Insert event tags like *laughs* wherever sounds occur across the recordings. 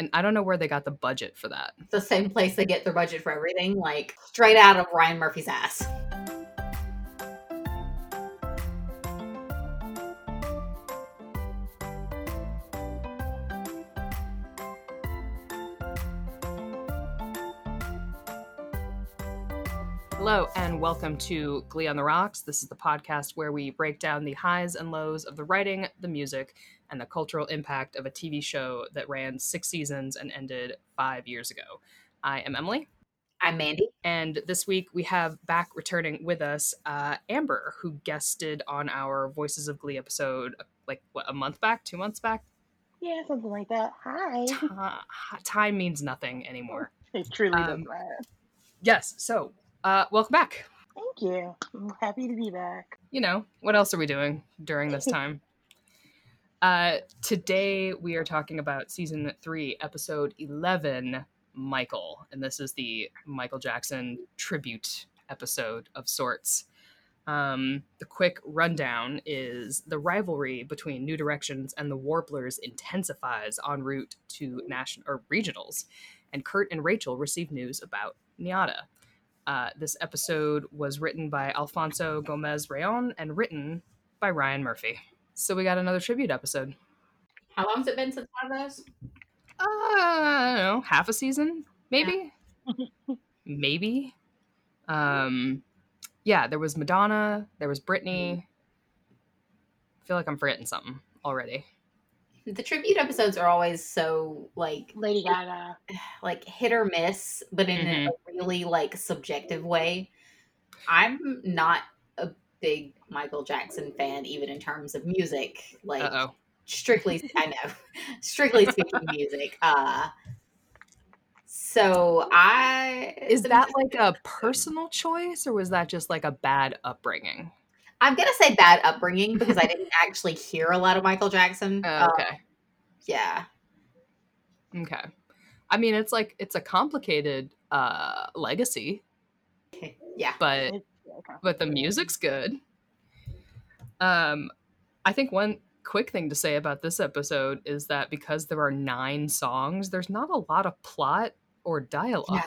And I don't know where they got the budget for that. The same place they get their budget for everything, like straight out of Ryan Murphy's ass. Hello, and welcome to Glee on the Rocks. This is the podcast where we break down the highs and lows of the writing, the music, and the cultural impact of a TV show that ran six seasons and ended five years ago. I am Emily. I'm Mandy. And this week we have back returning with us uh, Amber, who guested on our Voices of Glee episode like, what, a month back, two months back? Yeah, something like that. Hi. Ti- time means nothing anymore. *laughs* It truly Um, does. Yes, so uh, welcome back. Thank you. I'm happy to be back. you know, what else are we doing during this *laughs* time? Uh, today we are talking about season three, episode 11, Michael. And this is the Michael Jackson tribute episode of sorts. Um, the quick rundown is the rivalry between New Directions and the Warblers intensifies en route to national or regionals, and Kurt and Rachel receive news about NYADA. Uh, this episode was written by Alfonso Gomez Rejon and written by Ryan Murphy. So we got another tribute episode. How long's it been since one of those? Uh, I don't know, half a season, maybe, *laughs* maybe. Um, yeah, there was Madonna, there was Britney. I feel like I'm forgetting something already. The tribute episodes are always so like Lady Gaga. *sighs* like hit or miss, but in a really like subjective way. I'm not a big Michael Jackson fan, even in terms of music. Like Uh oh. strictly, I know, *laughs* strictly speaking, *laughs* music. Uh, so I Is that like a personal choice or was that just like a bad upbringing? I'm gonna say bad upbringing because I *laughs* didn't actually hear a lot of Michael Jackson. Oh, Uh, okay. yeah, Okay. I mean, it's like it's a complicated uh legacy, yeah. but It's okay. But the music's good. Um, I think one quick thing to say about this episode is that because there are nine songs, there's not a lot of plot or dialogue.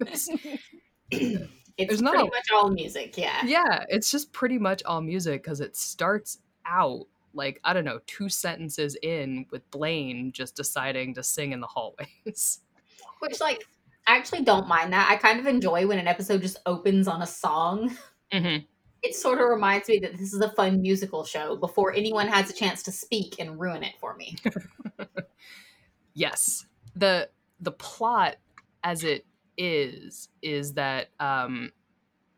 It's- *laughs* It's There's not pretty a- much all music. Yeah. yeah, it's just pretty much all music because it starts out like I don't know, two sentences in with Blaine just deciding to sing in the hallways. Which, like, I actually don't mind that. I kind of enjoy when an episode just opens on a song. hmm It sort of reminds me that this is a fun musical show before anyone has a chance to speak and ruin it for me. *laughs* Yes. The the plot as it is is that um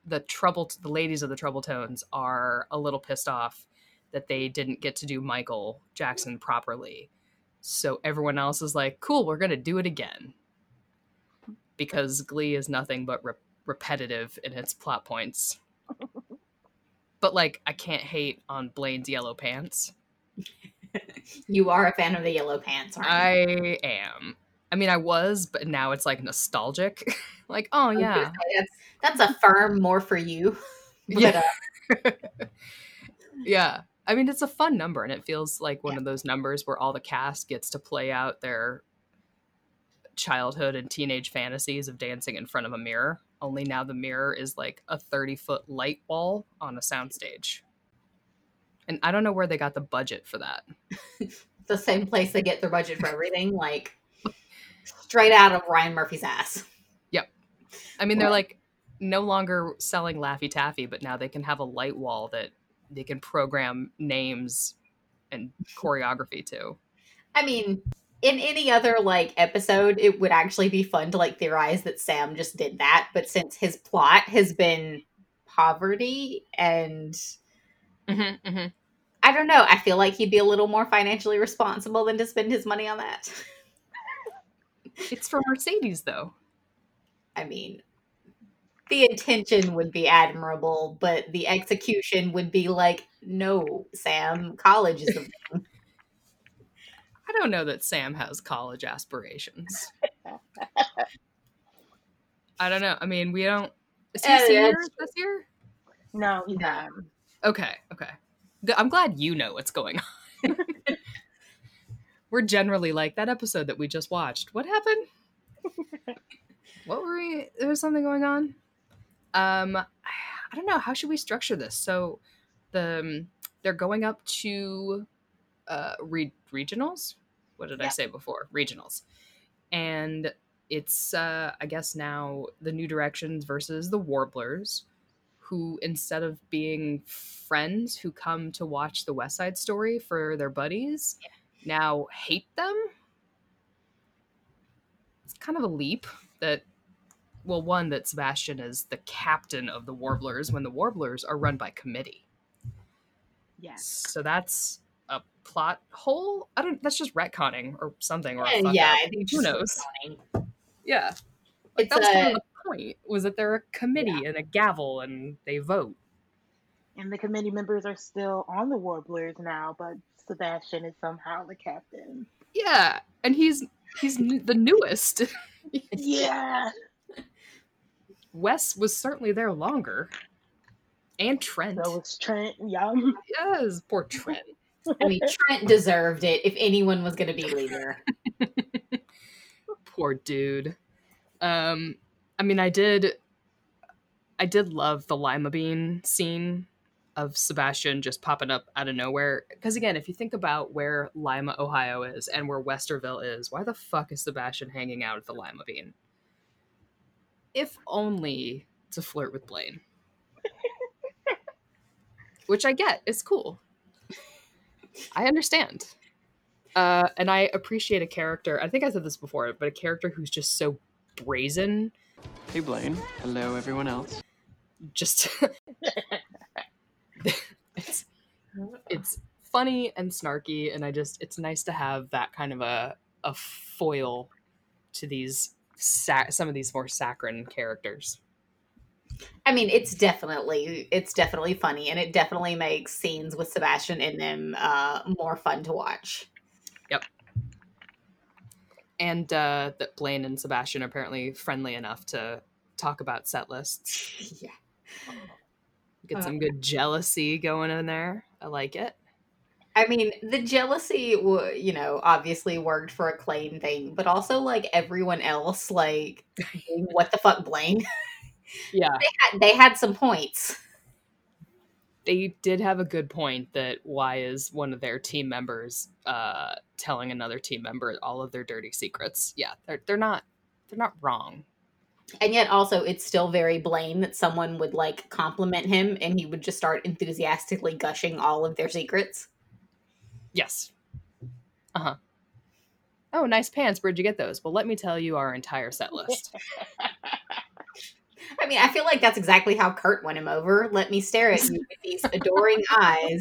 the trouble the ladies of the trouble tones are a little pissed off that they didn't get to do Michael Jackson properly. So everyone else is like, "Cool, we're going to do it again." Because Glee is nothing but re- repetitive in its plot points. *laughs* but like I can't hate on Blaine's yellow pants. You are a fan of the yellow pants, aren't you? I am. I mean, I was, but now it's like nostalgic. *laughs* like, oh I was gonna yeah, That's, that's a firm more for you. *laughs* But, Yeah. uh, yeah. I mean, it's a fun number, and it feels like one of those numbers where all the cast gets to play out their childhood and teenage fantasies of dancing in front of a mirror. Only now the mirror is like a thirty foot light wall on a soundstage, and I don't know where they got the budget for that. *laughs* the same place they get their budget for everything, like straight out of Ryan Murphy's ass. Yep. I mean, they're like no longer selling Laffy Taffy, but now they can have a light wall that they can program names and choreography to. I mean, in any other like episode, it would actually be fun to like theorize that Sam just did that. But since his plot has been poverty and Mm-hmm, mm-hmm. I don't know, I feel like he'd be a little more financially responsible than to spend his money on that. *laughs* It's for Mercedes, though. I mean, the intention would be admirable, but the execution would be like, no, Sam, college is the *laughs* thing. I don't know that Sam has college aspirations. *laughs* I don't know. I mean, we don't. Is he Uh, senior this year? No, he's No. not. Okay, okay. I'm glad you know what's going on. *laughs* we're generally like that episode that we just watched. What happened? *laughs* what were we? There was something going on. Um, I don't know. How should we structure this? So, the um, they're going up to uh re- regionals. What did I say before? Regionals, and it's uh I guess now the New Directions versus the Warblers, who instead of being friends who come to watch the West Side Story for their buddies, now hate them. It's kind of a leap that well, one that Sebastian is the captain of the Warblers when the Warblers are run by committee. Yes. So that's plot hole. I don't. That's just retconning or something. Or a Uh, yeah. I think Who knows? funny. Yeah, like It's that was kind of the point. Was that they're a committee and a gavel and they vote. And the committee members are still on the Warblers now, but Sebastian is somehow the captain. Yeah, and he's he's n- the newest. *laughs* Yeah. Wes was certainly there longer, and Trent. So it's Trent. Yum. Yes, poor Trent. I mean, *laughs* Trent deserved it if anyone was going to be leader. *laughs* poor dude. Um, I mean, I did, I did love the lima bean scene of Sebastian just popping up out of nowhere. Because again, if you think about where Lima, Ohio is, and where Westerville is, why the fuck is Sebastian hanging out at the lima bean? If only to flirt with Blaine. *laughs* Which I get. It's cool. I understand. Uh, and I appreciate a character. I think I said this before, but a character who's just so brazen. Hey Blaine. Hello everyone else. Just *laughs* it's it's funny and snarky, and I just it's nice to have that kind of a a foil to these sa- some of these more saccharine characters. I mean, it's definitely it's definitely funny, and it definitely makes scenes with Sebastian in them uh, more fun to watch. Yep. And uh, that Blaine and Sebastian are apparently friendly enough to talk about set lists. *laughs* Yeah. Get Uh, some good jealousy going in there. I like it. I mean, the jealousy, w- you know, obviously worked for a Klaine thing, but also like everyone else, like, *laughs* what the fuck, Blaine? *laughs* Yeah. they, had, they had some points. they did have a good point that why is one of their team members uh telling another team member all of their dirty secrets. Yeah they're, they're not they're not wrong. And yet, also, it's still very Blaine that someone would like compliment him and he would just start enthusiastically gushing all of their secrets. yes. Uh-huh. Oh nice pants. Where'd you get those? Well let me tell you our entire set list *laughs* I mean, I feel like that's exactly how Kurt won him over. Let me stare at you with these adoring *laughs* eyes.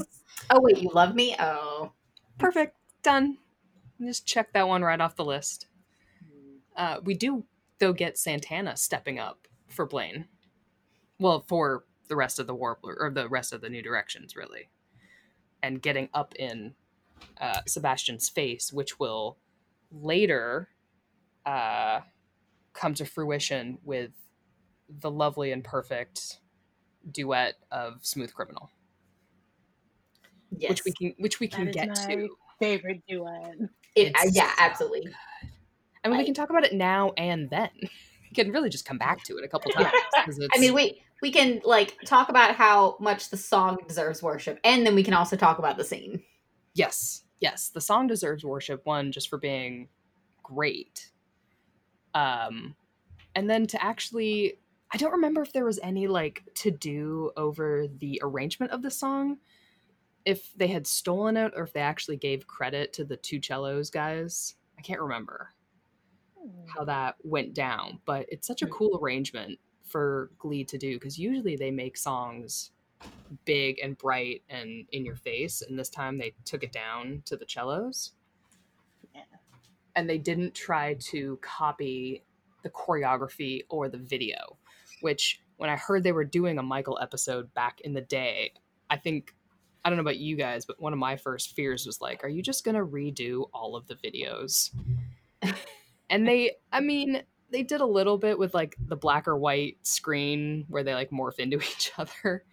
Oh, wait, you love me? Oh. perfect done just check that one right off the list uh we do though get santana stepping up for blaine well for the rest of the warbler or the rest of the new directions really and getting up in uh, sebastian's face which will later uh, come to fruition with the lovely and perfect duet of smooth criminal Yes. which we can which we can That is get my to favorite duet. It, uh, It's yeah, so absolutely. I mean, we can talk about it now and then. *laughs* We can really just come back to it a couple times. 'cause I mean, we we can like talk about how much the song deserves worship, and then we can also talk about the scene. yes, yes, the song deserves worship. One, just for being great, um, and then to actually, I don't remember if there was any like to do over the arrangement of the song, if they had stolen it or if they actually gave credit to the two cellos guys. I can't remember. how hmm. that went down, but it's such a hmm. cool arrangement for Glee to do because usually they make songs big and bright and in your face, and this time they took it down to the cellos. Yeah. And they didn't try to copy the choreography or the video, which when I heard they were doing a Michael episode back in the day, I think I don't know about you guys, but one of my first fears was like, are you just going to redo all of the videos? *laughs* and they i mean they did a little bit with like the black or white screen where they like morph into *laughs* each other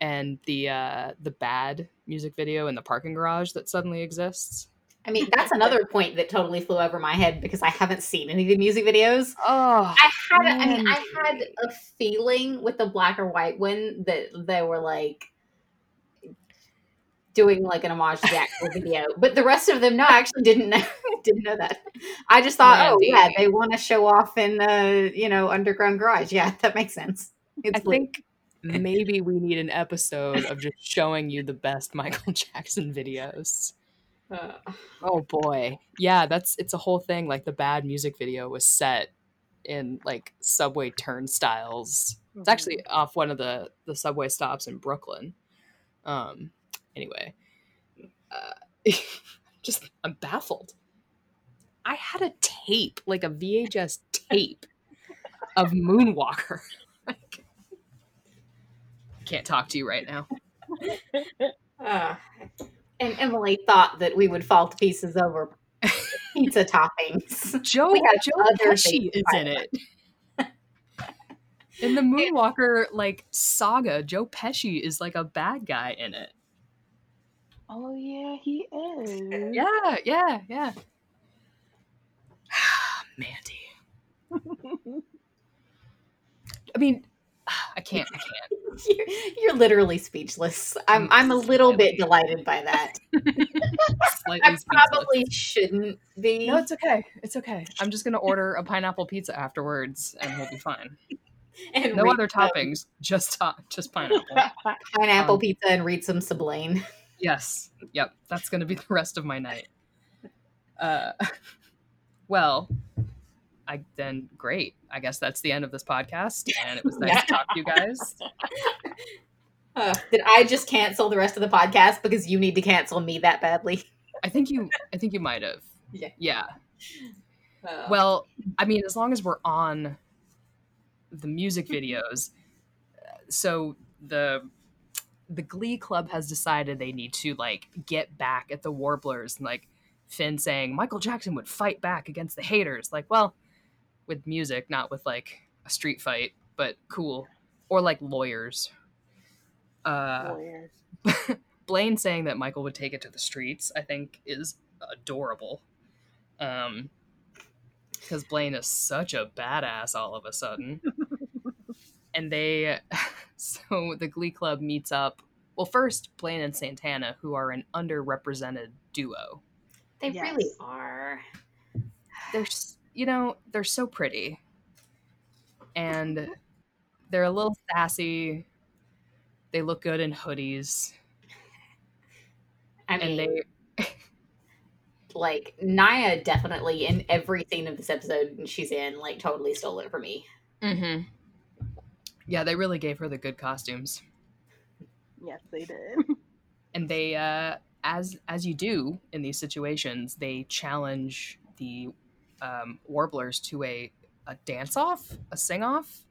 and the uh the bad music video in the parking garage that suddenly exists I mean, that's another point that totally flew over my head because I haven't seen any of the music videos. Oh, I had, a- I mean, I had a feeling with the black or white one that they were like doing like an homage to the actual *laughs* video, but the rest of them, no, I actually didn't know, *laughs* didn't know that. I just thought, oh Randy. yeah, they want to show off in, the you know, underground garage. Yeah, that makes sense. It's I think maybe we need an episode of just showing you the best Michael *laughs* Jackson videos. Uh, *sighs* Oh boy. Yeah, that's it's a whole thing. Like the bad music video was set in like subway turnstiles. It's actually off one of the the subway stops in Brooklyn. Um anyway. Uh *laughs* just I'm baffled. I had a tape, like a VHS tape of Moonwalker. *laughs* Like, can't talk to you right now. uh, *laughs* and Emily thought that we would fall to pieces over *laughs* pizza toppings. Joe We had Joe other Pesci is in it. In the *laughs* Moonwalker like saga, Joe Pesci is like a bad guy in it. Oh yeah, he is. Yeah, yeah, yeah. *sighs* Mandy. *laughs* I mean, *sighs* I can't. I can't. *laughs* You're, you're literally speechless. I'm I'm a little bit delighted by that. *laughs* I speechless. probably shouldn't be. No, it's okay. It's okay. I'm just gonna order a pineapple pizza afterwards, and we'll be fine. *laughs* and No other some toppings, just top, just pineapple. pineapple Um, pizza and read some Seblaine. Yes. Yep. That's going to be the rest of my night. Uh, well, I then great. I guess that's the end of this podcast, and it was *laughs* nice to talk to you guys. *laughs* Uh, did I just cancel the rest of the podcast because you need to cancel me that badly? I think you. I think you might have. Yeah. Yeah. Uh, Well, I mean, as long as we're on the music videos, so the the Glee Club has decided they need to like get back at the Warblers and like Finn saying Michael Jackson would fight back against the haters. Like, well, with music, not with like a street fight, but cool. Or like lawyers. Uh Lawyers. *laughs* Blaine saying that Michael would take it to the streets, I think, is adorable. Um, because Blaine is such a badass all of a sudden. *laughs* and they, *laughs* so the Glee Club meets up. Well, first, Blaine and Santana, who are an underrepresented duo. they Yes. really are. They're, s- you know, they're so pretty. And they're a little sassy. They look good in hoodies. I mean, And they, like Naya definitely in every scene of this episode she's in, like totally stole it from me. Mm-hmm. Yeah, they really gave her the good costumes, Yes, they did. *laughs* and they, uh, as as you do in these situations, they challenge the um, warblers to a a dance off, a sing off,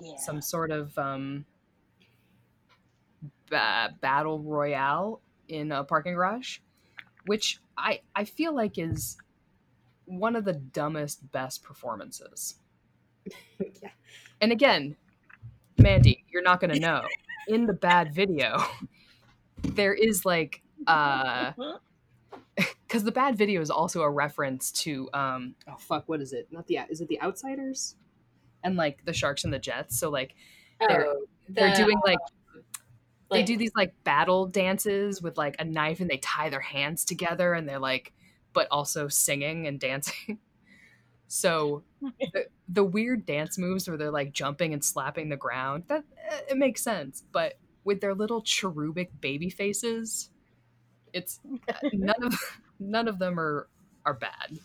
Yeah. some sort of um, ba- battle royale in a parking garage, which I I feel like is one of the dumbest best performances. *laughs* yeah. And again, Mandy, you're not gonna know. In the bad video, *laughs* there is like uh *laughs* *laughs* because the bad video is also a reference to um oh fuck what is it? Not the is it the outsiders? And like the sharks and the jets. So like They're- Oh, they're doing like they do these like battle dances with like a knife and they tie their hands together and they're like but also singing and dancing. *laughs* So *laughs* the, the weird dance moves where they're like jumping and slapping the ground that eh, it makes sense. But with their little cherubic baby faces it's *laughs* none of none of them are are bad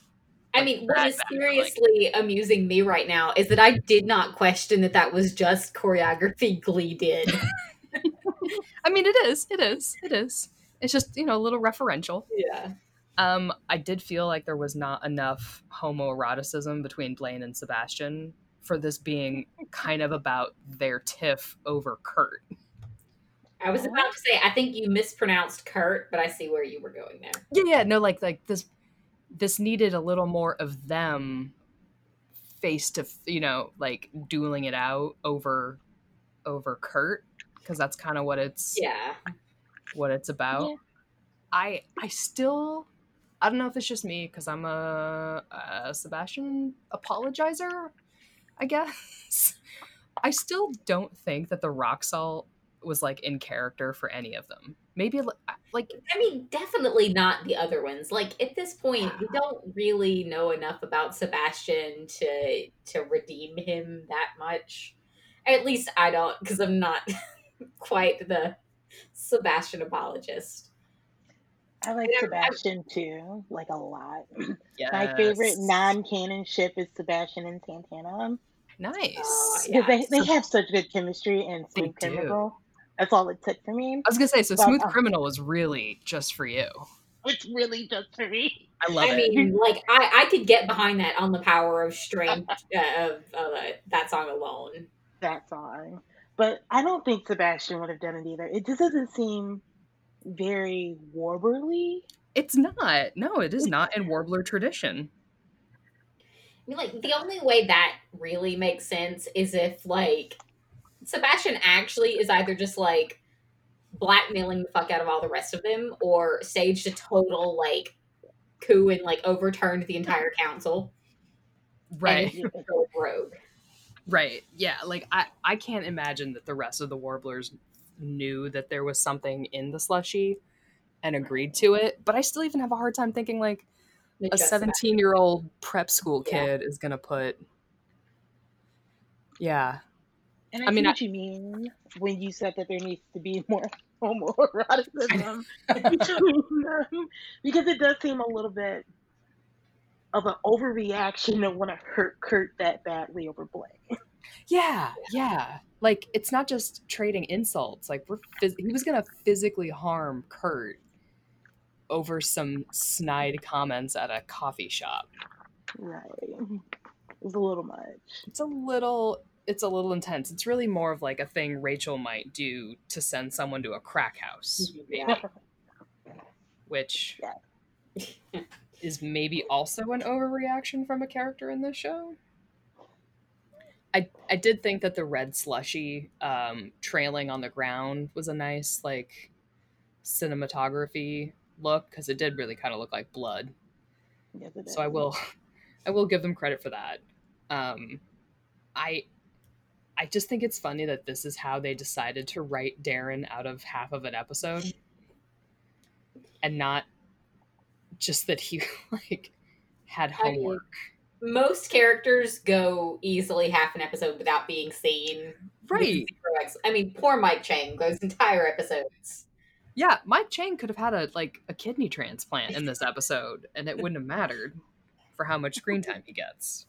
I mean, what is bad, like- seriously amusing me right now is that I did not question that that was just choreography Glee did. *laughs* i mean it is it is it is it's just you know a little referential yeah. Um, I did feel like there was not enough homoeroticism between Blaine and Sebastian for this being kind of about their tiff over Kurt. I was about to say, I think you mispronounced Kurt, but I see where you were going there. Yeah, yeah, no, like like this this needed a little more of them face to you know like dueling it out over over Kurt because that's kind of what it's Yeah. what it's about. Yeah. I I still I don't know if it's just me because I'm a, a Sebastian apologizer, I guess. *laughs* I still don't think that the rock salt was like in character for any of them. Maybe like I mean, definitely not the other ones. Like at this point, we don't really know enough about Sebastian to to redeem him that much. At least I don't, because I'm not *laughs* quite the Sebastian apologist. I like Yeah, I- Sebastian too, like a lot. yes. *clears throat* My favorite non-canon ship is Sebastian and Santana nice. Oh, because Yeah, they, they have such good chemistry and They Smooth do. Criminal. That's all it took for me. I was gonna say, so But, Smooth uh, Criminal was really just for you. It's really just for me. I love I it. mean, like I, I could get behind that on the power of strength *laughs* uh, of uh, that song alone. That song, but I don't think Sebastian would have done it either. It just doesn't seem very Warberly. It's not. No, it is not in Warbler tradition. I mean, like the only way that really makes sense is if like Sebastian actually is either just like blackmailing the fuck out of all the rest of them, or staged a total like coup and like overturned the entire council Right. and is go rogue. Right. Yeah. Like I, I can't imagine that the rest of the warblers knew that there was something in the slushy and agreed to it. But I still even have a hard time thinking like a 17 year old prep school Yeah. kid is gonna put Yeah. And I, I see mean, what you mean when you said that there needs to be *laughs* more homoeroticism *laughs* between them, because it does seem a little bit of an overreaction to want to hurt Kurt that badly over Blaine. Yeah, yeah. Like it's not just trading insults. Like we're phys- he was gonna physically harm Kurt over some snide comments at a coffee shop. Right. It was a little much. It's a little it's a little intense. It's really more of like a thing Rachel might do to send someone to a crack house, *laughs* Yeah. which Yeah. is maybe also an overreaction from a character in this show. I I did think that the red slushy um, trailing on the ground was a nice like cinematography look because it did really kind of look like blood. It So I will *laughs* I will give them credit for that. Um, I I just think it's funny that this is how they decided to write Darren out of half of an episode, and not just that he *laughs* like had I mean, homework. Most characters go easily half an episode without being seen. Right. ex- I mean, poor Mike Chang goes entire episodes. Yeah, Mike Chang could have had a like a kidney transplant in this episode, and it wouldn't have mattered for how much screen *laughs* time he gets.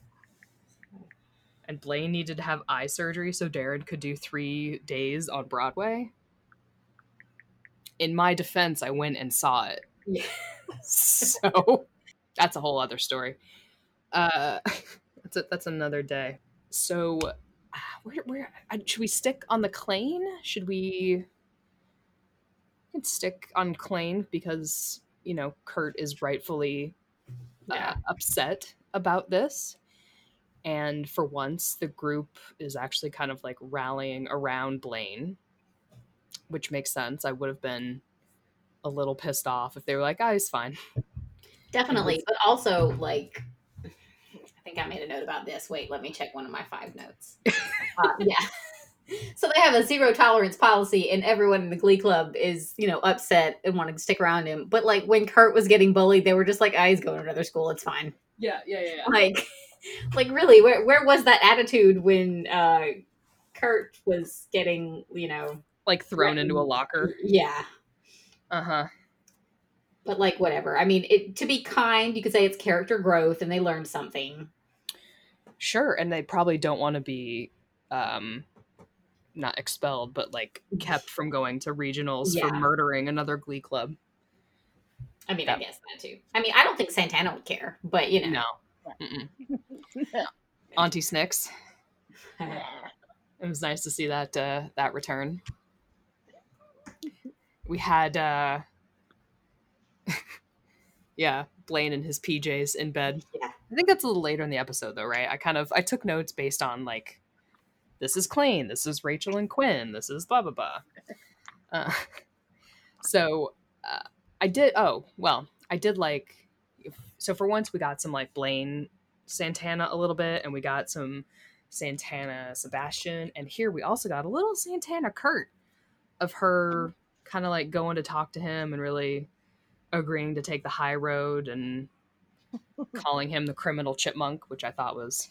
And Blaine needed to have eye surgery so Darren could do three days on Broadway. In my defense, I went and saw it. Yeah. *laughs* So that's a whole other story. Uh, *laughs* that's a, that's another day. So, uh, where where uh, should we stick on the Klaine? Should we? we can stick on Klaine because you know Kurt is rightfully uh, Yeah. upset about this, and for once the group is actually kind of like rallying around Blaine, which makes sense. I would have been a little pissed off if they were like, "Ah, he's fine." Definitely, but also like I think I made a note about this. Wait, let me check one of my five notes. *laughs* Uh, yeah. So they have a zero tolerance policy, and everyone in the Glee Club is, you know, upset and wanting to stick around him. But like when Kurt was getting bullied, they were just like, "Ah, he's going to another school. It's fine." Yeah, yeah, yeah. Like, *laughs* like really, where where was that attitude when uh Kurt was getting, you know, Like thrown into a locker. yeah. Uh huh. But like whatever. I mean, it to be kind, you could say it's character growth, and they learned something. Sure, and they probably don't want to be, um, not expelled, but like kept from going to regionals for murdering another Glee club. I mean, Yeah. I guess that too. I mean, I don't think Santana would care, but you know, No. *laughs* *laughs* Auntie Snix. It was nice to see that uh, that return. We had, uh, *laughs* yeah, Blaine in his PJs in bed. Yeah. I think that's a little later in the episode, though, right? I kind of I took notes based on like, this is Klaine, this is Rachel and Quinn, this is blah blah blah. Uh, *laughs* so, uh, I did. Oh, well, I did like. So for once, we got some like Blaine Santana a little bit, and we got some Santana Sebastian, and here we also got a little Santana Kurt of her kind of like going to talk to him and really agreeing to take the high road and *laughs* calling him the criminal chipmunk, which I thought was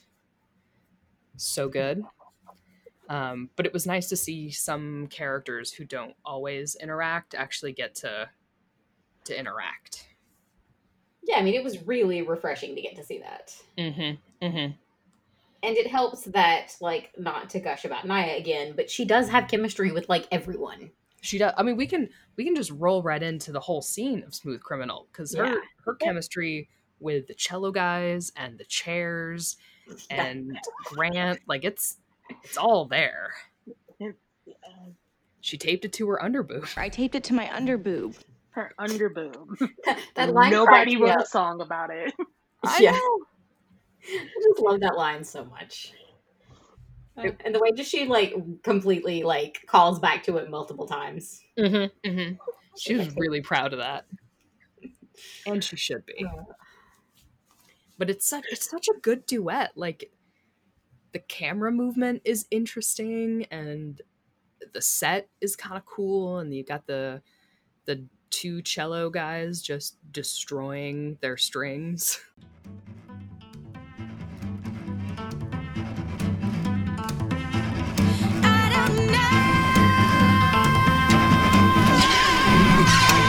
so good. Um, but it was nice to see some characters who don't always interact actually get to to interact. Yeah, I mean, it was really refreshing to get to see that. Mm-hmm. Mm-hmm. And it helps that, like, not to gush about Naya again, but she does have chemistry with like everyone. She does. I mean, we can we can just roll right into the whole scene of Smooth Criminal because her Yeah. her chemistry with the cello guys and the chairs *laughs* and Grant, like it's it's all there. She taped it to her underboob. I taped it to my underboob. Her underboob. *laughs* that line Nobody wrote up. a song about it. *laughs* *laughs* I Yeah. know. I just love that line so much. It- and the way just she like completely like calls back to it multiple times. Mm-hmm, mm-hmm. She was really proud of that, and she should be. But it's such it's such a good duet. Like the camera movement is interesting, and the set is kind of cool, and you got the the two cello guys just destroying their strings. *laughs*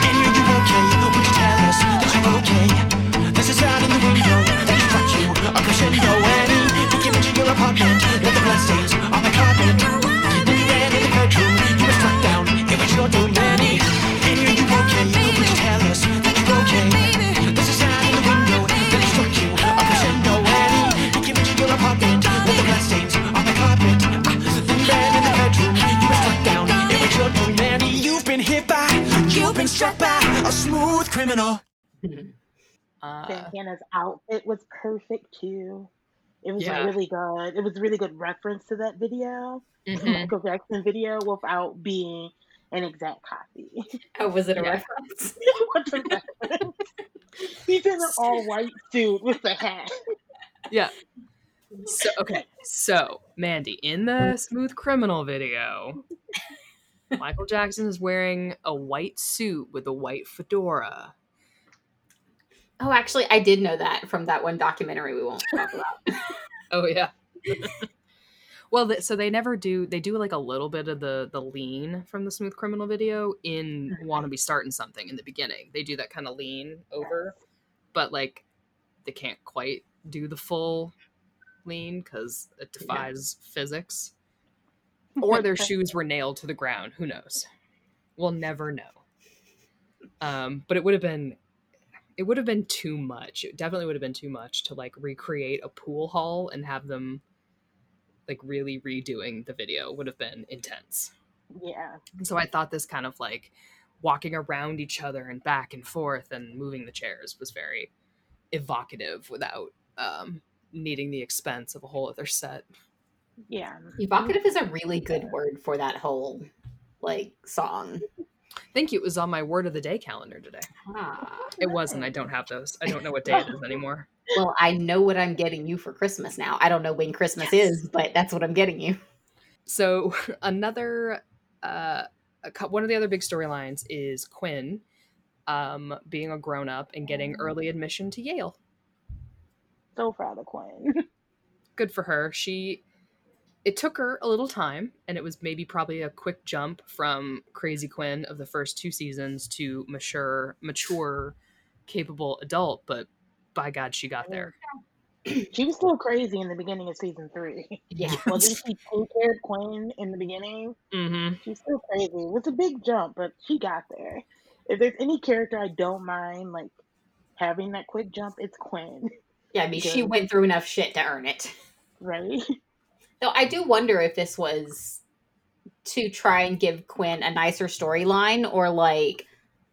And are you okay? Would you tell us that you're okay? This is out in the window that struck you a crescendo Annie, took you into your apartment been struck by a smooth criminal. *laughs* Uh, Santana's outfit was perfect too. It was Yeah. really good. It was really good reference to that video, the mhm. *laughs* Michael Jackson video, without being an exact copy. Oh, was it a *laughs* Yeah. reference? it was a reference. He's in an all white suit with a hat. Yeah. So okay, so Mandy, in the Smooth Criminal video, Michael Jackson is wearing a white suit with a white fedora. Oh, actually, I did know that from that one documentary we won't talk about. *laughs* Oh yeah. *laughs* well, th- so they never do. They do like a little bit of the the lean from the Smooth Criminal video in "Want to Be Starting Something" in the beginning. They do that kind of lean over, but like they can't quite do the full lean because it defies physics. Or *laughs* their shoes were nailed to the ground. Who knows? We'll never know. Um, but it would have been it would have been too much. It definitely would have been too much to like recreate a pool hall and have them like really redoing the video would have been intense. Yeah. And so I thought this kind of like walking around each other and back and forth and moving the chairs was very evocative without um, needing the expense of a whole other set. Yeah. Evocative is a really good word for that whole like song. Thank you. It was on my word of the day calendar today. Ah. It wasn't. I don't have those. I don't know what day it is *laughs* anymore. Well, I know what I'm getting you for Christmas now. I don't know when Christmas is, but that's what I'm getting you. So *laughs* another uh, a, one of the other big storylines is Quinn um, being a grown up and getting early admission to Yale. So proud of Quinn. *laughs* Good for her. She it took her a little time and it was maybe probably a quick jump from crazy Quinn of the first two seasons to mature mature capable adult, but by God she got there. *clears throat* she was still crazy in the beginning of season three. *laughs* Yeah. *laughs* Wasn't she pink-haired Quinn in the beginning? Mm-hmm. She's still crazy. It was a big jump, but she got there. If there's any character I don't mind, like having that quick jump, it's Quinn, Yeah, I mean, she went through enough shit to earn it. right? *laughs* Though I do wonder if this was to try and give Quinn a nicer storyline or like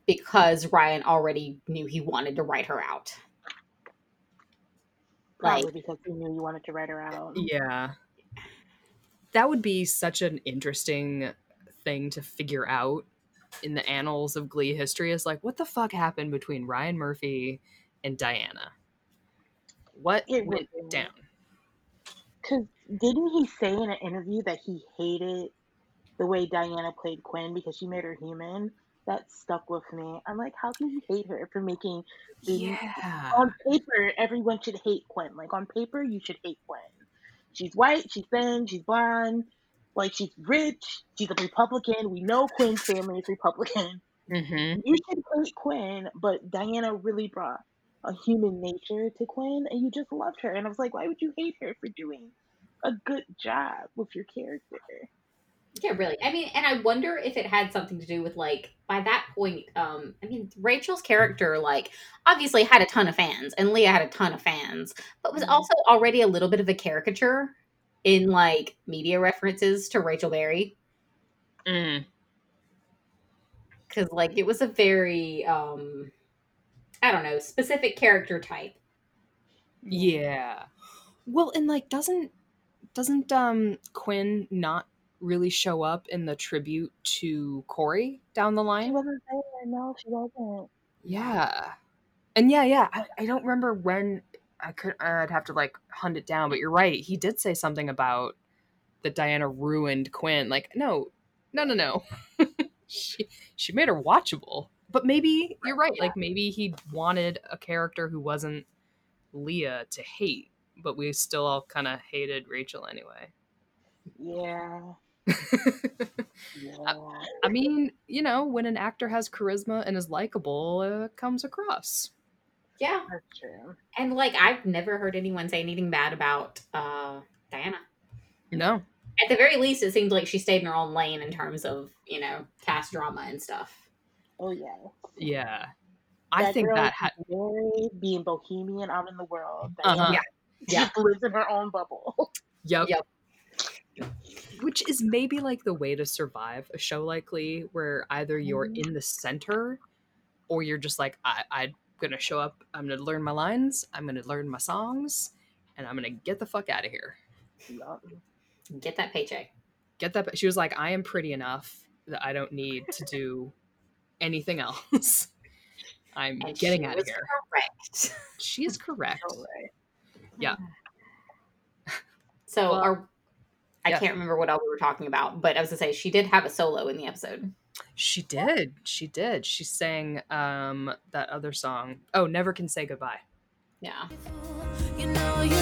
because Ryan already knew he wanted to write her out. Like, Probably because he knew you wanted to write her out. Yeah. That would be such an interesting thing to figure out in the annals of Glee history is like, what the fuck happened between Ryan Murphy and Diana? What It went really- down? Because didn't he say in an interview that he hated the way Diana played Quinn because she made her human? That stuck with me. I'm like, how can you hate her for making the Yeah. on paper everyone should hate Quinn. Like on paper you should hate Quinn. She's white, she's thin, she's blonde, like she's rich, she's a Republican. We know Quinn's family is Republican. Mm-hmm. You should hate Quinn, but Diana really brought a human nature to Quinn and you just loved her. And I was like, why would you hate her for doing a good job with your character? Yeah, really. I mean, and I wonder if it had something to do with like by that point, um, I mean, Rachel's character like obviously had a ton of fans, and Lea had a ton of fans, but was Mhm. also already a little bit of a caricature in like media references to Rachel Berry Mm. because like it was a very um, I don't know, specific character type. Yeah. Well, and like doesn't doesn't um Quinn not really show up in the tribute to Cory down the line? She wasn't there. No, she wasn't. Yeah. And yeah, yeah, I, I don't remember when I could I'd have to like hunt it down, but you're right. He did say something about that Diana ruined Quinn. Like, no, no, no, no. *laughs* she she made her watchable. But maybe you're right. Like maybe he wanted a character who wasn't Lea to hate, but we still all kind of hated Rachel anyway. Yeah. *laughs* Yeah. I mean, you know, when an actor has charisma and is likable, it comes across. Yeah, That's true. and like I've never heard anyone say anything bad about uh, Diana. No. At the very least, it seemed like she stayed in her own lane in terms of you know cast drama and stuff. Oh yeah. Yeah. I think girl that is had very being bohemian out in the world. Uh-huh. Diana Yeah. just lives in her own bubble. *laughs* Yep. Yep. Which is maybe like the way to survive a show like Glee, where either you're Mhm. in the center or you're just like, I, I'm going to show up, I'm going to learn my lines, I'm going to learn my songs, and I'm going to get the fuck out of here. Get that paycheck. Get that. She was like, I am pretty enough that I don't need to do anything else. *laughs* I'm And getting out of here. Correct. She is *laughs* correct. Alright. Yeah. *laughs* So, Well, our, I yeah. can't remember what all we were talking about, but I was gonna say she did have a solo in the episode. She did. She did. She sang um that other song. Oh, Never Can Say Goodbye. Yeah. You know you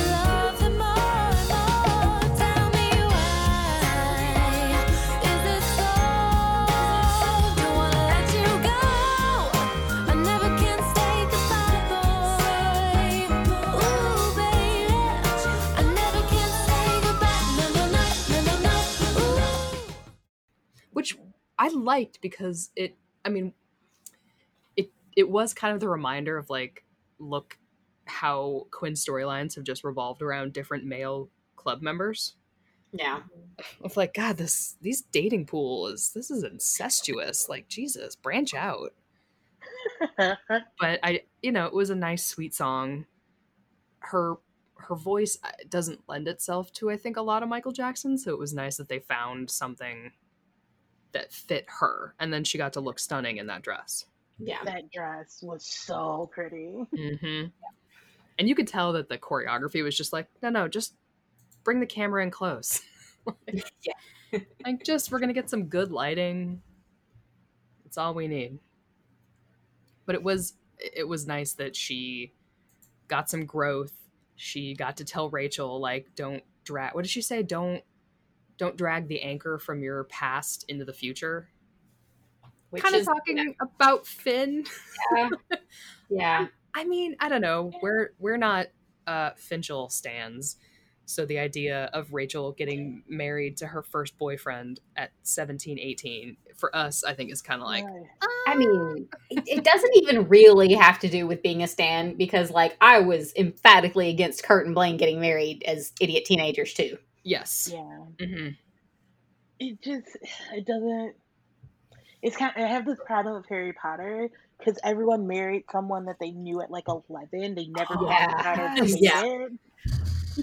I liked because it I mean it it was kind of the reminder of like look how Quinn's storylines have just revolved around different male club members. Yeah. Of like god this these dating pool is this is incestuous like Jesus branch out. *laughs* But I you know it was a nice sweet song. Her her voice uh, doesn't lend itself to I think a lot of Michael Jackson so it was nice that they found something that fit her and then she got to look stunning in that dress. Yeah. that dress was so pretty. Mm-hmm. And you could tell that the choreography was just like, no, no, just bring the camera in close. *laughs* Yeah. like, just we're gonna get some good lighting. It's all we need. But it was it was nice that she got some growth. She got to tell Rachel like, don't drag. What did she say? Don't don't drag the anchor from your past into the future. Kind of talking about Finn. Yeah. *laughs* yeah. I mean, I don't know. We're we're not uh Finchel stans. So the idea of Rachel getting married to her first boyfriend at 17, 18, for us, I think is kind of like, Right. I mean, it, it doesn't even really have to do with being a stan because, like, I was emphatically against Kurt and Blaine getting married as idiot teenagers too. Yes. Yeah. Mm-hmm. It just it doesn't. It's kind. I have this problem with Harry Potter because everyone married someone that they knew at like eleven. They never Oh, about it. till *laughs* they yeah.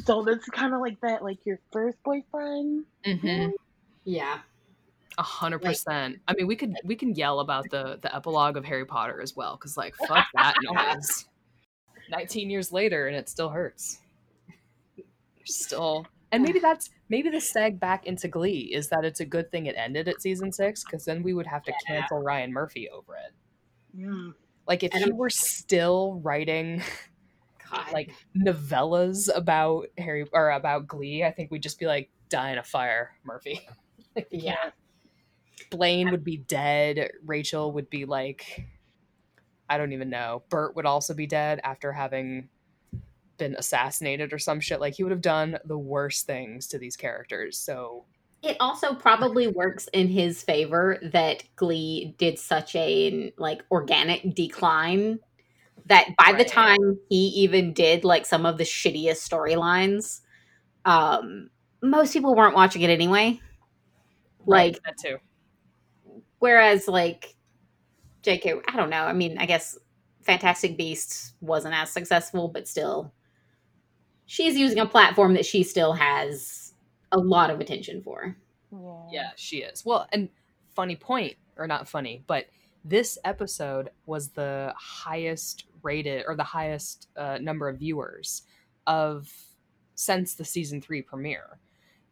So it's kind of like that, like your first boyfriend. Mm-hmm. Yeah. A hundred percent. I mean, we could *laughs* we can yell about the the epilogue of Harry Potter as well, because like fuck that *laughs* noise. Nineteen years later, and it still hurts. Still, and maybe that's maybe the seg back into Glee is that it's a good thing it ended at season six, because then we would have to cancel Ryan Murphy over it. Mm. Like if And he I'm- were still writing God. like novellas about Harry or about Glee, I think we'd just be like die in a fire, Murphy. *laughs* Like, we Yeah. Blaine would be dead. Rachel would be like, I don't even know. Burt would also be dead after having been assassinated or some shit. Like he would have done the worst things to these characters. So it also probably works in his favor that Glee did such a like organic decline that by the time he even did like some of the shittiest storylines, um, most people weren't watching it anyway. Like that too. whereas like JK, I don't know. I mean, I guess Fantastic Beasts wasn't as successful, but still, she's using a platform that she still has a lot of attention for. Yeah, she is. Well, and funny point, or not funny, but this episode was the highest rated or the highest uh, number of viewers of since the season three premiere,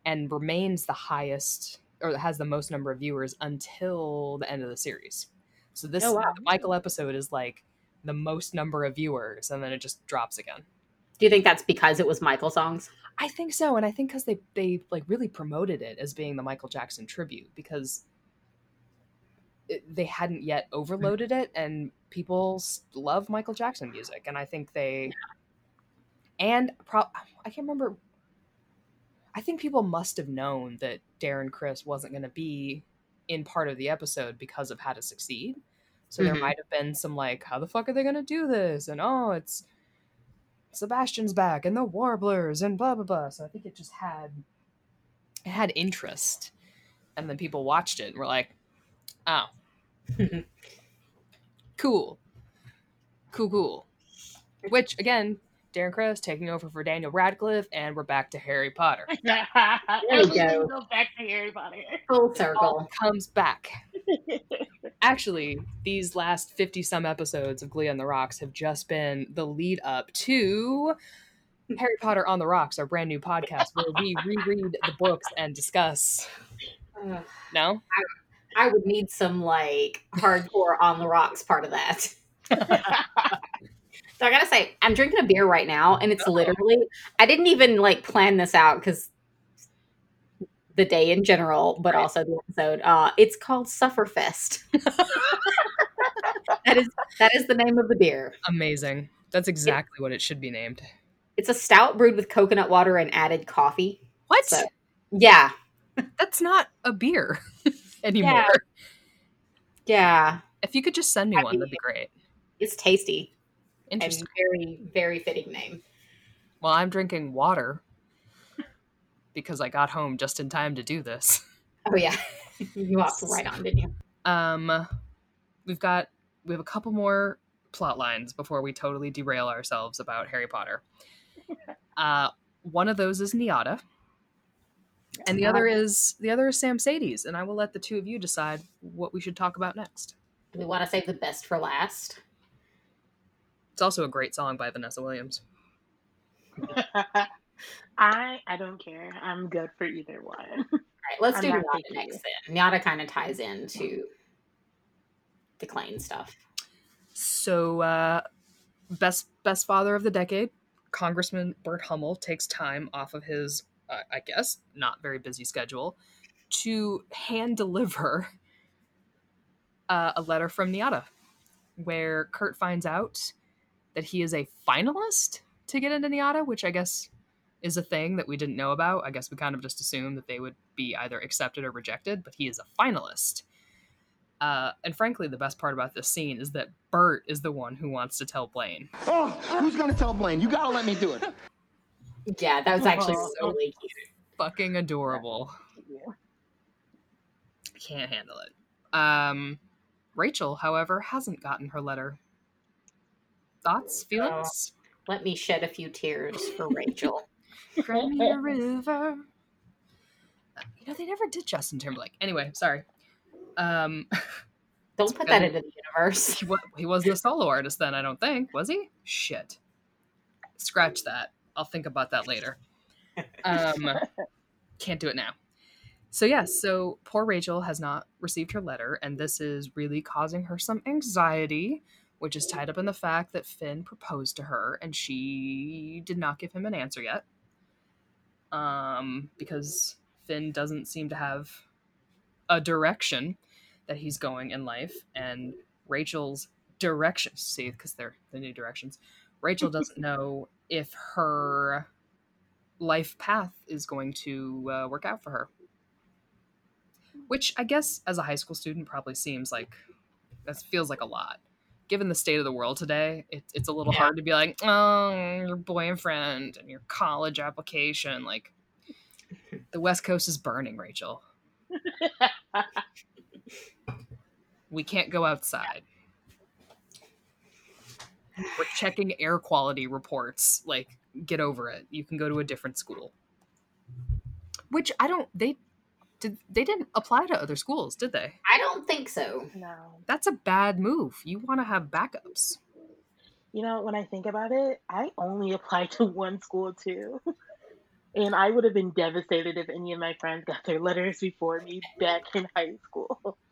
and remains the highest or has the most number of viewers until the end of the series. So this Oh, wow. Michael episode is like the most number of viewers, and then it just drops again. Do you think that's because it was Michael songs? I think so, and I think because they they like really promoted it as being the Michael Jackson tribute because it, they hadn't yet overloaded it, and people love Michael Jackson music, and I think they and pro- I can't remember. I think people must have known that Darren Criss wasn't going to be in part of the episode because of How to Succeed. So there Mhm. might have been some like, how the fuck are they going to do this? And oh, it's Sebastian's back and the Warblers and blah blah blah. So I think it just had it had interest, and then people watched it and were like, "Oh, *laughs* cool, cool, cool." Which again, Darren Criss taking over for Daniel Radcliffe, and we're back to Harry Potter. *laughs* There we Everything go. back to Harry Potter. Full All circle. comes back. *laughs* Actually, these last 50 some episodes of Glee on the Rocks have just been the lead up to Harry Potter on the Rocks, our brand new podcast where we *laughs* reread the books and discuss. Ugh. No? I would need some like hardcore on the rocks part of that. So I gotta say, I'm drinking a beer right now, and it's Uh-oh. literally I didn't even like plan this out because the day in general, but Right. also the episode. Uh, it's called Sufferfest. *laughs* that is that is the name of the beer. Amazing. That's exactly what it should be named. It's a stout brewed with coconut water and added coffee. What? So- Yeah, That's not a beer *laughs* anymore. Yeah. yeah, If you could just send me one, that'd be great. it's tasty Interesting. very very fitting name. Well, I'm drinking water because I got home just in time to do this. Oh yeah, *laughs* you walked right on, didn't you? Um, we've got we have a couple more plot lines before we totally derail ourselves about Harry Potter. *laughs* Uh, one of those is NYADA, and the other is the other is Samcedes, and I will let the two of you decide what we should talk about next. Do we want to save the best for last? It's also a great song by Vanessa Williams. *laughs* I I don't care. I'm good for either one. All right, let's I'm do not NYADA next then. NYADA kind of ties into the Klaine stuff. So, uh, best best father of the decade, Congressman Burt Hummel takes time off of his, uh, I guess, not very busy schedule to hand deliver uh, a letter from NYADA, where Kurt finds out that he is a finalist to get into NYADA, which I guess is a thing that we didn't know about. I guess we kind of just assumed that they would be either accepted or rejected, but he is a finalist. Uh, and frankly, the best part about this scene is that Burt is the one who wants to tell Blaine. Oh, who's gonna tell Blaine? You gotta let me do it. Yeah, that was actually Aw. really cute. Fucking adorable. Can't handle it. Um, Rachel, however, hasn't gotten her letter. Thoughts, feelings? Let me shed a few tears for Rachel. *laughs* Cry me a river. You know, they never did Justin Timberlake. Anyway, sorry. Um, *laughs* Don't put that into the universe. he, he wasn't a solo artist then, I don't think. Was he? Shit. Scratch that. I'll think about that later. Um, *laughs* can't do it now. So, yes, so poor Rachel has not received her letter, and this is really causing her some anxiety, which is tied up in the fact that Finn proposed to her and she did not give him an answer yet. Um, because Finn doesn't seem to have a direction that he's going in life, and Rachel's directions, see, because they're the new directions, Rachel *laughs* doesn't know if her life path is going to uh, work out for her. Which I guess as a high school student probably seems like that feels like a lot. Given the state of the world today, it, it's a little Yeah. hard to be like, oh, your boyfriend and your college application. Like, *laughs* the West Coast is burning, Rachel. *laughs* We can't go outside. We're checking air quality reports. Like, get over it. You can go to a different school. Which I don't. They did. They didn't apply to other schools, did they? I don't think so. No. That's a bad move. You want to have backups. You know, when I think about it, I only applied to one school too. *laughs* And I would have been devastated if any of my friends got their letters before me back in high school. *laughs*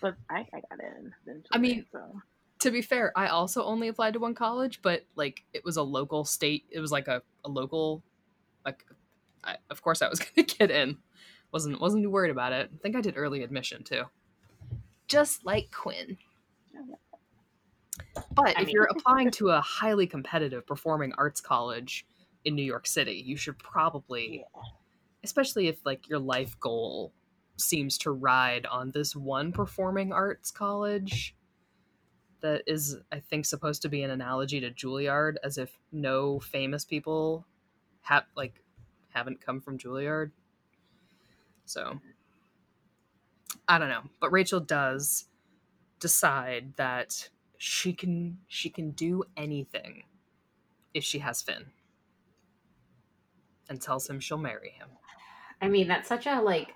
But I, I got in. Eventually, I mean, so. To be fair, I also only applied to one college, but like it was a local state. It was like a, a local, like, I, of course I was *laughs* gonna get in. Wasn't wasn't too worried about it. I think I did early admission too. Just like Quinn. But I if mean- you're *laughs* applying to a highly competitive performing arts college in New York City, you should probably, especially if like your life goal seems to ride on this one performing arts college that is, I think, supposed to be an analogy to Juilliard, as if no famous people have like haven't come from Juilliard. So I don't know, but Rachel does decide that she can she can do anything if she has Finn, and tells him she'll marry him. I mean, that's such a like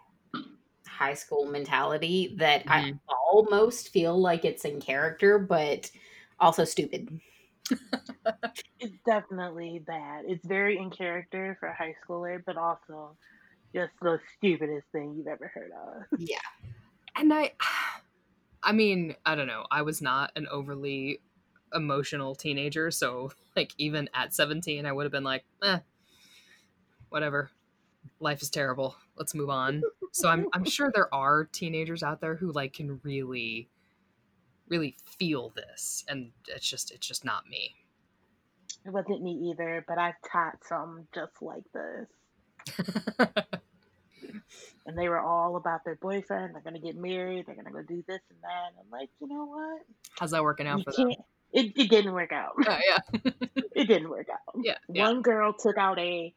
high school mentality that I Mhm. almost feel like it's in character, but also stupid. *laughs* It's definitely that. It's very in character for a high schooler, but also just the stupidest thing you've ever heard of. *laughs* Yeah. and i *sighs* i mean i don't know i was not an overly emotional teenager so like even at 17 i would have been like eh whatever life is terrible let's move on so i'm i'm sure there are teenagers out there who like can really really feel this and it's just it's just not me It wasn't me either, but I've taught some just like this. *laughs* And they were all about their boyfriend. They're going to get married. They're going to go do this and that. I'm like, you know what? how's that working out You for them. It, it didn't work out. Oh, yeah *laughs* *laughs* it didn't work out. Yeah, yeah. One girl took out a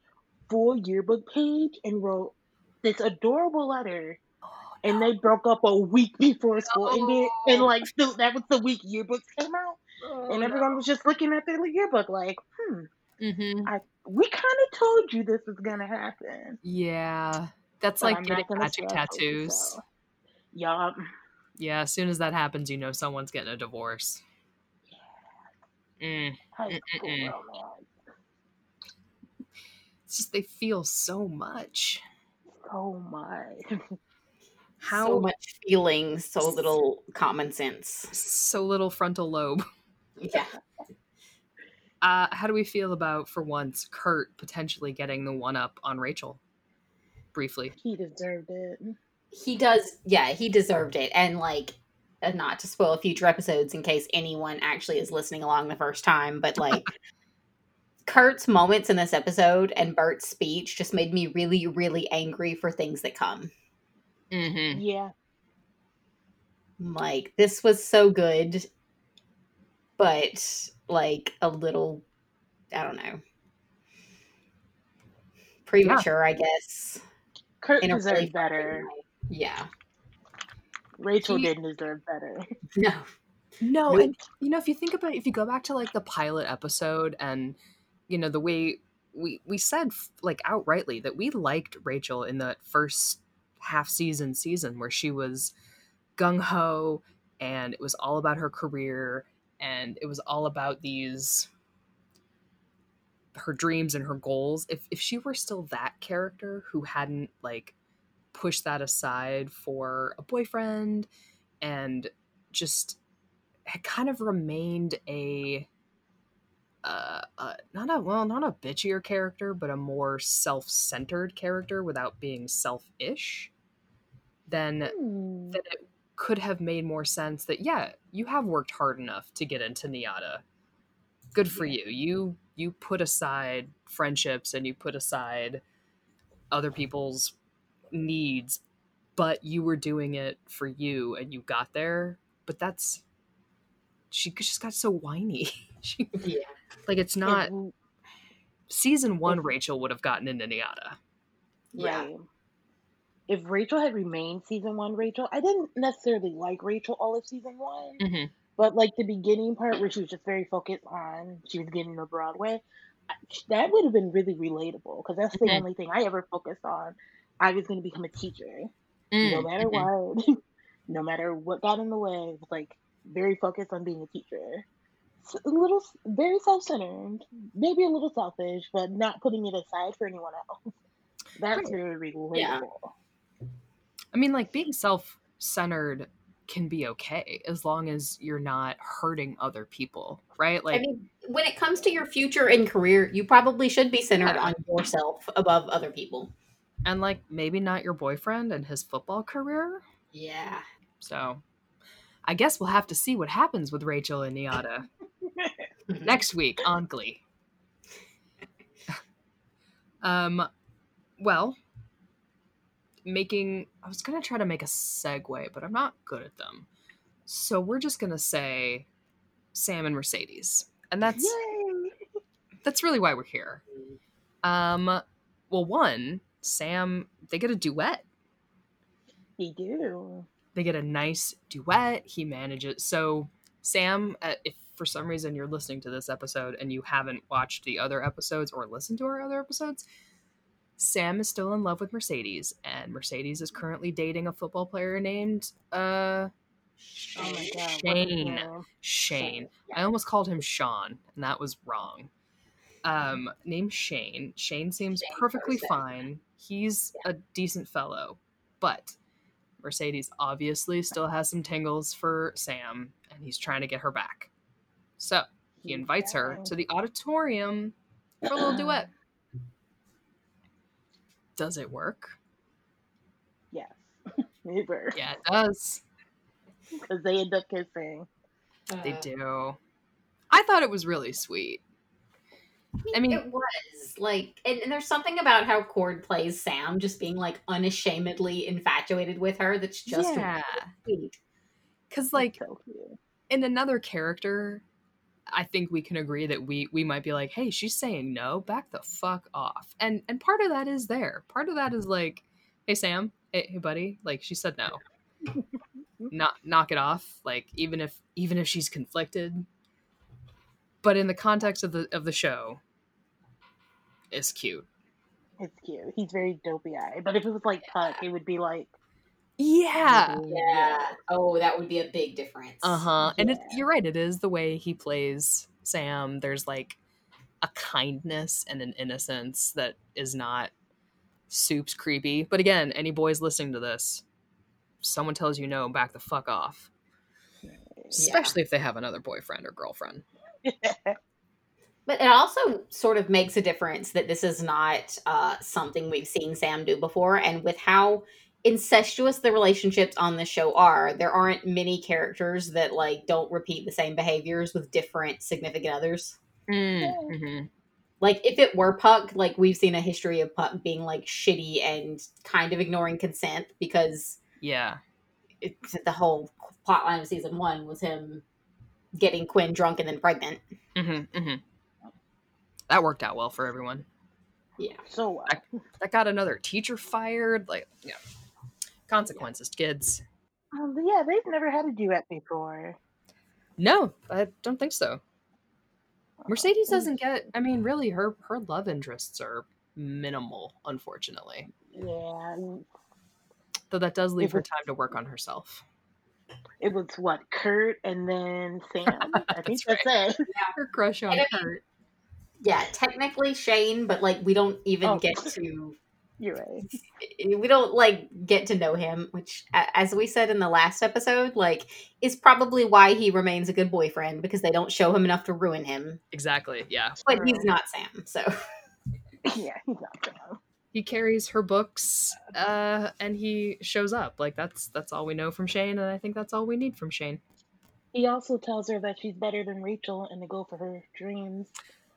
full yearbook page and wrote this adorable letter. And they broke up a week before school ended, and like the, that was the week yearbooks came out, Oh, and everyone was just looking at their yearbook like, "Hmm, mm-hmm. I we kind of told you this was gonna happen." yeah that's but like I'm getting magic stress over you, tattoos so. Yup. Yeah, as soon as that happens, you know someone's getting a divorce. Mm. High Mm-mm-mm. It's just they feel so much. So much. *laughs* How so much feeling, so little common sense. so little frontal lobe. *laughs* Yeah. Uh, how do we feel about, for once, Kurt potentially getting the one up on Rachel? Briefly. He deserved it. He does, yeah, he deserved it. And like, uh, not to spoil future episodes in case anyone actually is listening along the first time, but like, *laughs* Kurt's moments in this episode and Burt's speech just made me really, really angry for things that come. Mm-hmm. Yeah. Like, this was so good, but like a little, I don't know, premature, I guess. Kurt in a deserved really better. Yeah. Rachel He- didn't deserve better. *laughs* No. No, Nope. and you know, if you think about it, if you go back to like the pilot episode and you know the way we we said like outrightly that we liked Rachel in that first half season season where she was gung ho and it was all about her career and it was all about these her dreams and her goals if if she were still that character who hadn't like pushed that aside for a boyfriend and just had kind of remained a uh, uh not a well not a bitchier character but a more self-centered character without being selfish then Hmm. then it could have made more sense that yeah you have worked hard enough to get into NYADA. Good for you. You you put aside friendships and you put aside other people's needs but you were doing it for you and you got there but that's she just got so whiny *laughs* she Yeah. like it's not If- season one rachel would have gotten into NYADA. Yeah. Right. If Rachel had remained season one Rachel, I didn't necessarily like Rachel all of season one, Mhm. But like the beginning part where she was just very focused on she was getting to Broadway, that would have been really relatable because that's the Mhm. only thing I ever focused on. I was going to become a teacher, no Mm, matter mhm. what, *laughs* no matter what got in the way. It was like very focused on being a teacher. A little, very self-centered, maybe a little selfish, but not putting it aside for anyone else. That's very relatable. Yeah. I mean, like being self centered can be okay as long as you're not hurting other people, right? Like, I mean, when it comes to your future and career, you probably should be centered on yourself above other people. and like maybe not your boyfriend and his football career. Yeah. So I guess we'll have to see what happens with Rachel and NYADA *laughs* next week on Glee. *laughs* um, well, making I was gonna try to make a segue, but I'm not good at them. So we're just gonna say Sam and Mercedes, and that's Yay! that's really why we're here. Um, well, one Sam they get a duet. They do. They get a nice duet. He manages. So Sam, uh, if for some reason you're listening to this episode and you haven't watched the other episodes or listened to our other episodes, Sam is still in love with Mercedes, and Mercedes is currently dating a football player named uh Oh my god. Shane. Shane. yeah. I almost called him Sean, and that was wrong. Um, named Shane. Shane seems Shane perfectly person. fine. He's a decent fellow, but Mercedes obviously still has some tingles for Sam, and he's trying to get her back. So he invites her to the auditorium for a little duet. Does it work? Yes. *laughs* they were. Yeah, it does. *laughs* Because they end up kissing. They Uh, do. I thought it was really sweet. I mean, it was like, and, and there's something about how Chord plays Sam, just being like unashamedly infatuated with her. That's just yeah, sweet. because like so in another character, I think we can agree that we we might be like, hey, she's saying no, back the fuck off. And and part of that is there. Part of that is like, hey Sam, hey, hey buddy, like she said no. *laughs* Not knock it off. Like even if even if she's conflicted. But in the context of the of the show, it's cute. It's cute. He's very dopey eyed. But if it was like Puck, it would be like, Yeah. Yeah. Oh, that would be a big difference. Uh huh. And it, you're right. It is the way he plays Sam. There's like a kindness and an innocence that is not soups creepy. But again, any boys listening to this, someone tells you no, back the fuck off. Especially if they have another boyfriend or girlfriend. *laughs* But it also sort of makes a difference that this is not uh, something we've seen Sam do before. And with how incestuous the relationships on the show are, there aren't many characters that like don't repeat the same behaviors with different significant others. Mm-hmm. Like if it were Puck, like we've seen a history of Puck being like shitty and kind of ignoring consent because Yeah. it, the whole plotline of season one was him getting Quinn drunk and then pregnant. Mm-hmm. Mm-hmm. That worked out well for everyone. Yeah. so well. That got another teacher fired. Like, yeah. Consequences, kids. Um, yeah, they've never had a duet before. No, I don't think so. Mercedes doesn't get. I mean, really, her her love interests are minimal, unfortunately. Yeah. Though that does leave It her time to work on herself. It was what Kurt and then Sam. *laughs* I think That's that's it. Her crush on I mean- Kurt. Yeah, technically Shane, but like we don't even Oh. get to You're right. we don't like get to know him, which as we said in the last episode, like is probably why he remains a good boyfriend because they don't show him enough to ruin him. Exactly. Yeah. But he's not Sam, so *laughs* Yeah, he's not Sam. He carries her books, uh, and he shows up. Like that's that's all we know from Shane, and I think that's all we need from Shane. He also tells her that she's better than Rachel and to go for her dreams.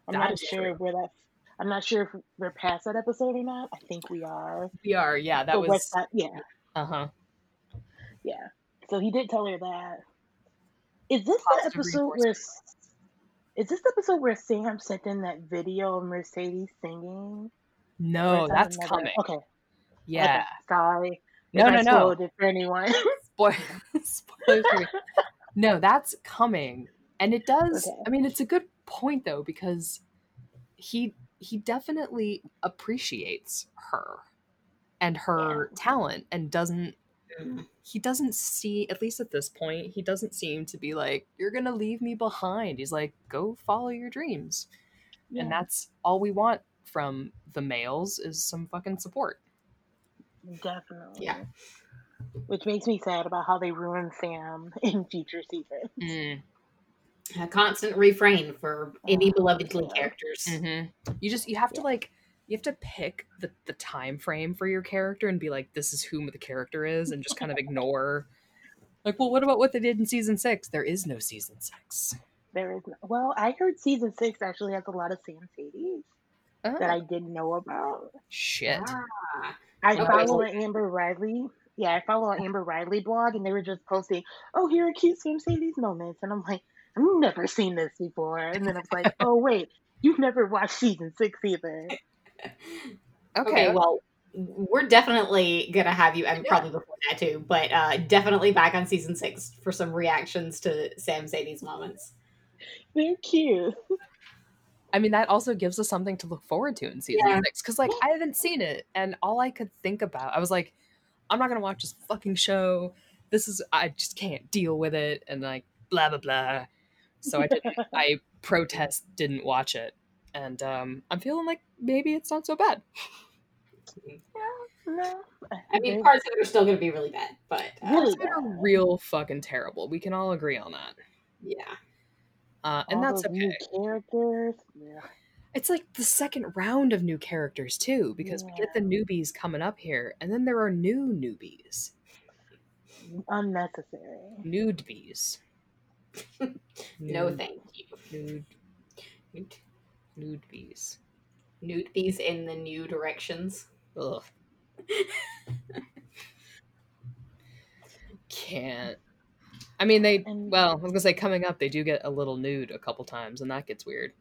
I'm That not sure true. where that's. I'm not sure if we're past that episode or not. I think we are. We are. Yeah. That The was. West Side- yeah, Uh huh. yeah. So he did tell her that. Is this the episode where? Is this the episode where Sam sent in that video of Mercedes singing? No, that's another- coming. Okay. Yeah. Okay, sorry. No, If no, I no. for anyone. *laughs* Spoil- *laughs* spoilers. No, that's coming, and it does. Okay. I mean, it's a good point though because he he definitely appreciates her and her talent, and doesn't Mm. he doesn't see at least at this point he doesn't seem to be like you're gonna leave me behind he's like go follow your dreams Yeah. and that's all we want from the males is some fucking support Definitely. Yeah. Which makes me sad about how they ruined Sam *laughs* in future seasons. mm. A constant refrain for any Oh, beloved Glee yeah. characters. hmm You just you have to like you have to pick the the time frame for your character and be like this is whom the character is and just kind of ignore like well what about what they did in season six there is no season six There is no, well, I heard season six actually has a lot of Sam Sadie's that Ah, I didn't know about. shit Ah. I Okay. follow an Amber Riley. Yeah, I follow an Amber Riley blog, and they were just posting, "Oh, here are cute Samcedes moments," and I'm like, "I've never seen this before." And then I was like, "Oh, wait, you've never watched season six either." *laughs* Okay, well, we're definitely gonna have you, and probably before that too, but uh, definitely back on season six for some reactions to Samcedes moments. Thank you. I mean, that also gives us something to look forward to in season Yeah. six. Because, like, I haven't seen it, and all I could think about, I was like, I'm not gonna watch this fucking show. This is, I just can't deal with it, and like, blah blah blah. So I didn't. I protest didn't watch it, and um, I'm feeling like maybe it's not so bad. Yeah, No, I mean, parts of it are still gonna be really bad, but uh, Really Parts of it are real fucking terrible. We can all agree on that, yeah. uh, and All that's those new okay. characters. Yeah. It's like the second round of new characters too, because we get the newbies coming up here, and then there are new newbies, Unnecessary. nudebies. No, thank you. nude Nude, nude bees. nude bees in the new directions. Ugh. *laughs* Can't. I mean, they. And- Well, I was gonna say coming up, they do get a little nude a couple times, and that gets weird,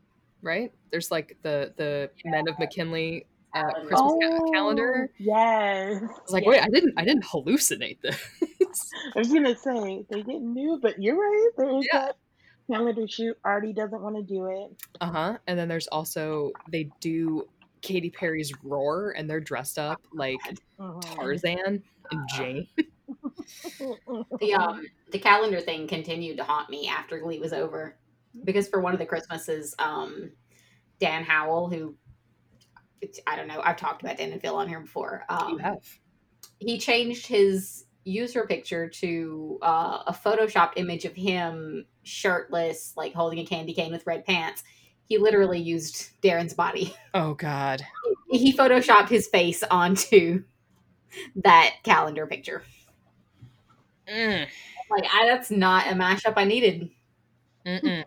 right? There's like the the Men of McKinley uh, Calendar. Christmas ca- calendar. Oh, Yes. I was like, wait, I didn't, I didn't hallucinate this. *laughs* I was gonna say they didn't do, but you're right. There is Yeah. that calendar shoot. Artie doesn't want to do it. Uh huh. And then there's also they do Katy Perry's Roar, and they're dressed up like Mhm. Tarzan and Jane. *laughs* *laughs* The um the calendar thing continued to haunt me after Glee was over because for one of the Christmases, um, Dan Howell, who I don't know, I've talked about Dan and Phil on here before. you Um, have. he changed his user picture to uh, a photoshopped image of him shirtless, like holding a candy cane with red pants. He literally used Darren's body. *laughs* Oh God. He photoshopped his face onto that calendar picture. Mm. Like, I, that's not a mashup I needed. Mm-mm.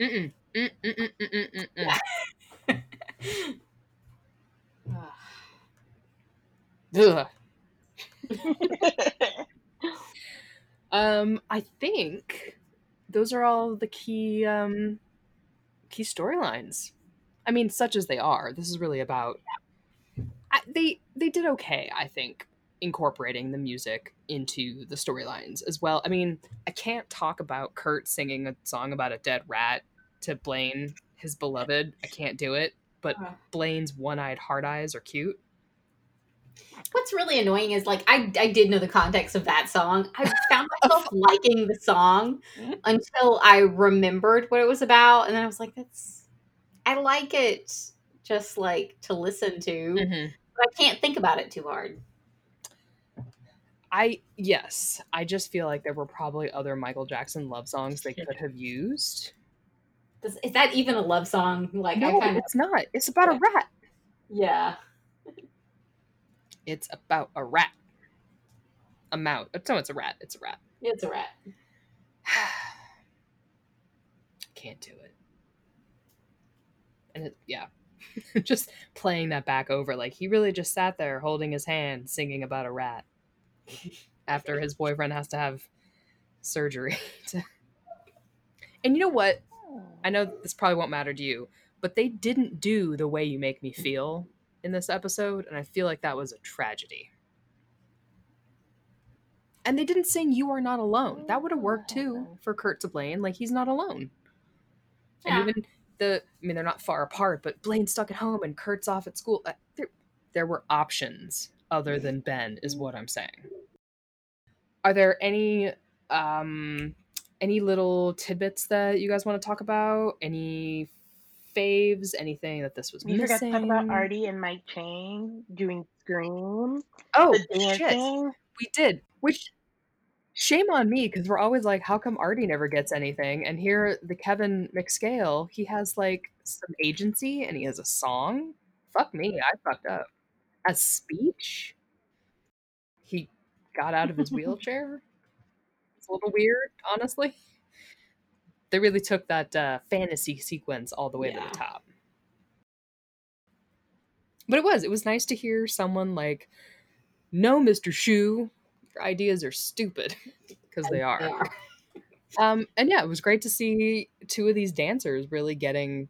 Mm-mm. Mm-mm-mm-mm-mm-mm. *laughs* Ugh. *laughs* Um, I think those are all the key um key storylines. I mean, such as they are. This is really about. I, they they did okay, I think, incorporating the music into the storylines as well. I mean, I can't talk about Kurt singing a song about a dead rat to Blaine, his beloved. I can't do it. But. Blaine's one-eyed hard eyes are cute. What's really annoying is like I I did know the context of that song. I found *laughs* myself liking the song until I remembered what it was about, and then I was like, "That's I like it, just like to listen to, Mhm. but I can't think about it too hard." I yes, I just feel like there were probably other Michael Jackson love songs they could have used. Does, is that even a love song? Like I No, kind of it's not. It's about a rat. yeah. It's about a rat. A mouse. No, it's a rat. It's a rat. It's a rat. *sighs* Can't do it. And it, yeah, *laughs* just playing that back over, like he really just sat there holding his hand, singing about a rat. *laughs* After his boyfriend has to have surgery. *laughs* to- and you know what? I know this probably won't matter to you, but they didn't do the way you make me feel in this episode, and I feel like that was a tragedy. And they didn't sing "You Are Not Alone." That would have worked too for Kurt to Blaine. Like he's not alone. Yeah. And even the, I mean, they're not far apart, but Blaine's stuck at home and Kurt's off at school. Uh, There, there were options other than Ben, is what I'm saying. Are there any, um, any little tidbits that you guys want to talk about? Any faves? Anything that this was We forgot to talk about Artie and Mike Chang doing Scream. Oh, shit. dancing. We did. Which shame on me because we're always like, how come Artie never gets anything? And here, the Kevin McScale, he has like some agency and he has a song. Fuck me, I fucked up. A speech. He got out of his *laughs* wheelchair. It's a little weird, honestly. They really took that uh, fantasy sequence all the way to the top. But it was. It was nice to hear someone like, no, Mr. Schue, your ideas are stupid. *laughs* Because they are. They are. *laughs* Um, and yeah, it was great to see two of these dancers really getting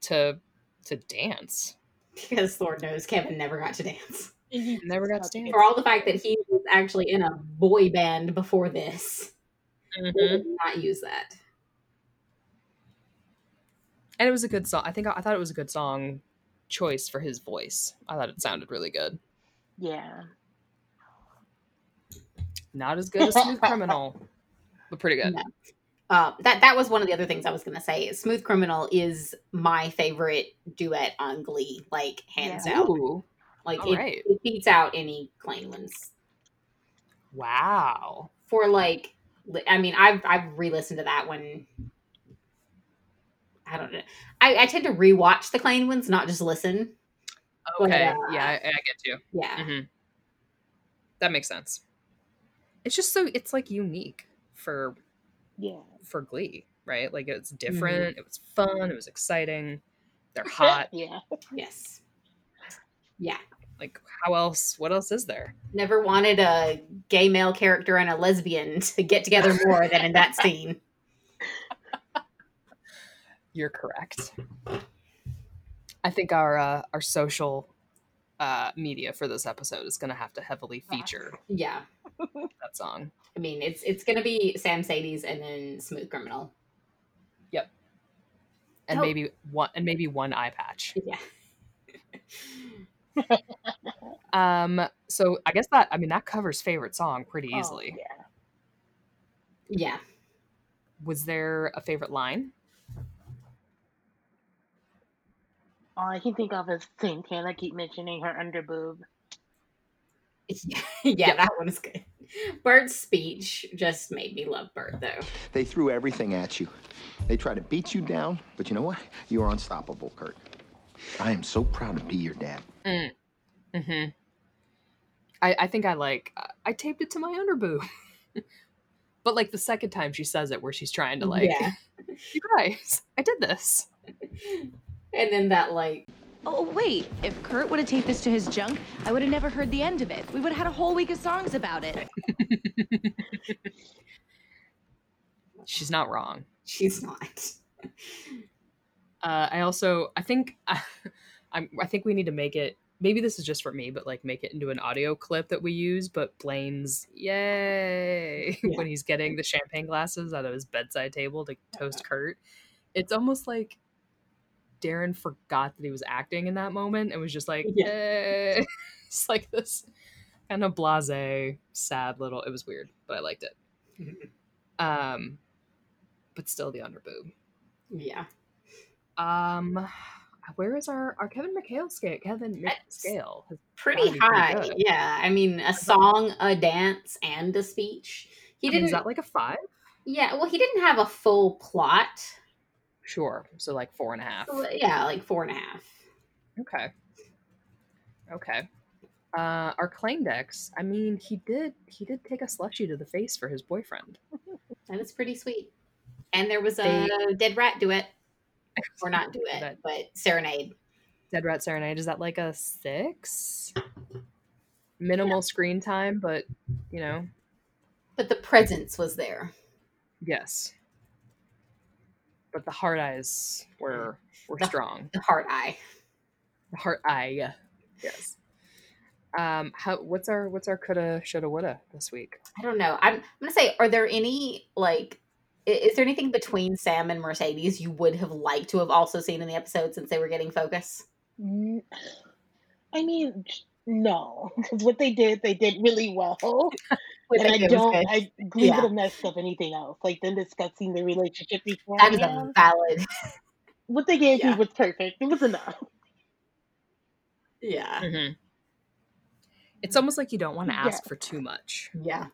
to to dance. Because Lord knows Kevin never got to dance. Never got to dance. For all the fact that he was actually in a boy band before this, they did not use that. And it was a good song. I think I thought it was a good song choice for his voice. I thought it sounded really good. Yeah. Not as good as Smooth *laughs* Criminal, but pretty good. No. Uh, that that was one of the other things I was gonna say. Smooth Criminal is my favorite duet on Glee, like hands Yeah. out. Ooh, Like it, right. it beats out any Klaine ones. wow. For like, I mean, I've I've re-listened to that one. I don't know. I, I tend to rewatch the Klaine ones, not just listen. But, Okay. uh, yeah, I, I get you. Yeah, hmm That makes sense. It's just so it's like unique for Yeah. for Glee, right? Like it's different. It was fun. It was exciting. They're *laughs* hot. Yeah. yes, yeah. like how else? What else is there? Never wanted a gay male character and a lesbian to get together more than in that *laughs* scene. You're correct. I think our uh, our social uh, media for this episode is going to have to heavily feature Yeah, that song. I mean, it's it's gonna be Samcedes and then Smooth Criminal. Yep, and Oh. maybe one and maybe one eye patch. Yeah, *laughs* Um, so I guess that I mean that covers favorite song pretty Oh, easily. yeah. yeah. Was there a favorite line? All I can think of is Santana keep mentioning her underboob. *laughs* Yeah, yeah, that one is good. Burt's speech just made me love Burt, though. They threw everything at you. They tried to beat you down, but you know what? You are unstoppable, Kurt. I am so proud to be your dad. Mm-hmm. I I think I like I- I taped it to my underboob. *laughs* but like the second time she says it, where she's trying to like, Yeah. *laughs* you guys, I did this. And then that like, Oh, wait. If Kurt would have taped this to his junk, I would have never heard the end of it. We would have had a whole week of songs about it. *laughs* She's not wrong. she's not. *laughs* Uh, I also I think *laughs* I'm I think we need to make it. Maybe this is just for me, but like make it into an audio clip that we use. But Blaine's yay Yeah. when he's getting the champagne glasses out of his bedside table to toast Kurt. It's almost like Darren forgot that he was acting in that moment and was just like, Yeah. eh. *laughs* it's like this kind of blase, sad little. It was weird, but I liked it. *laughs* Um, but still the underboob. Yeah. Um, where is our our Kevin McHale scale? Kevin That's McScale. has Pretty gotta pretty high. yeah. I mean, a song, a dance, and a speech. He I didn't. is that like a five? yeah. Well, he didn't have a full plot. Sure. So like four and a half. Yeah, like four and a half. Okay. Okay. Uh, our claim decks. I mean, he did he did take a slushy to the face for his boyfriend. *laughs* That is pretty sweet. And there was a Dead Rat duet. *laughs* Or not duet, That- but serenade. Dead Rat Serenade is that like a six? Minimal screen time, but you know, But the presence was there. yes. But the heart eyes were were The- strong. The heart eye. The heart eye, Yeah. yes. Um, how what's our what's our coulda shoulda woulda this week? I don't know. I'm, I'm gonna say, are there any like, is there anything between Sam and Mercedes you would have liked to have also seen in the episode since they were getting focus? Mm, I mean, no, because *laughs* what they did, they did really well. *laughs* Which and I don't, good. I we Yeah. could have messed up anything else, like them discussing the relationship before. that is a valid. What they gave yeah. me was perfect. It was enough. Yeah. Mm-hmm. It's almost like you don't want to Yeah. ask for too much. Yeah.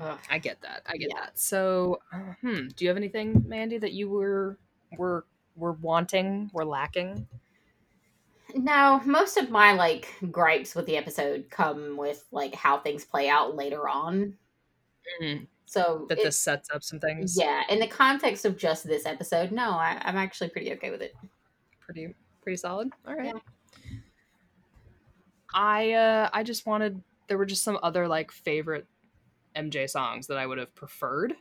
Ugh. I get that. I get Yeah. that. So, uh, hmm, do you have anything, Mandy, that you were were were wanting, were lacking? No, most of my like gripes with the episode come with like how things play out later on. Mm, So that it- this sets up some things. yeah, in the context of just this episode, no, I, I'm actually pretty okay with it. pretty pretty solid. All right. Yeah. I uh I just wanted there were just some other like favorite MJ songs that I would have preferred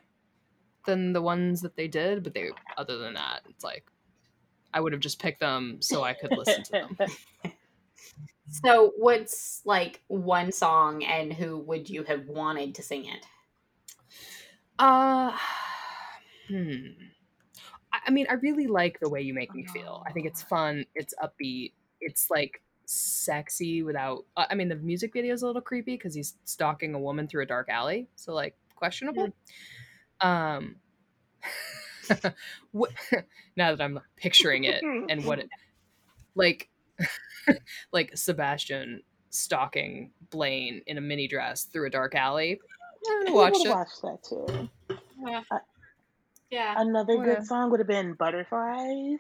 than the ones that they did, but they other than that, it's like I would have just picked them so I could listen to them. *laughs* So, what's like one song, and who would you have wanted to sing it? Uh, hmm. I, I mean, I really like the way you make me feel. I think it's fun. It's upbeat. It's like sexy without. Uh, I mean, the music video is a little creepy because he's stalking a woman through a dark alley. So like questionable. Um. *laughs* *laughs* what, *laughs* now that I'm picturing it *laughs* and what it like, like Sebastian stalking Blaine in a mini dress through a dark alley. I I watched it. have watched that too. Yeah, uh, Another Oh, yeah. good song would have been Butterflies.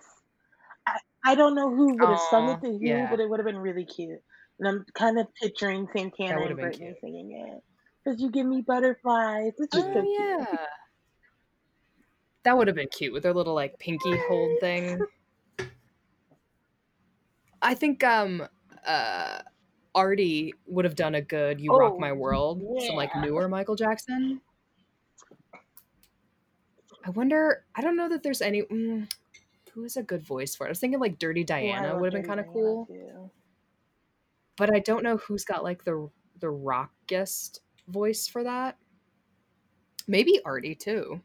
I, I don't know who would have sung it to who, yeah. but it would have been really cute. And I'm kind of picturing Santana That and Brittany singing it. Because you give me butterflies. It's just oh, so Oh cute. Yeah. That would have been cute with their little like pinky hold thing. I think um uh Artie would have done a good "You Rock Oh, My World," some like newer Michael Jackson. I wonder. I don't know that there's any. Mm, who is a good voice for it? I was thinking like "Dirty Diana" love would have been kind of cool, too. but I don't know who's got like the the rockiest voice for that. Maybe Artie too.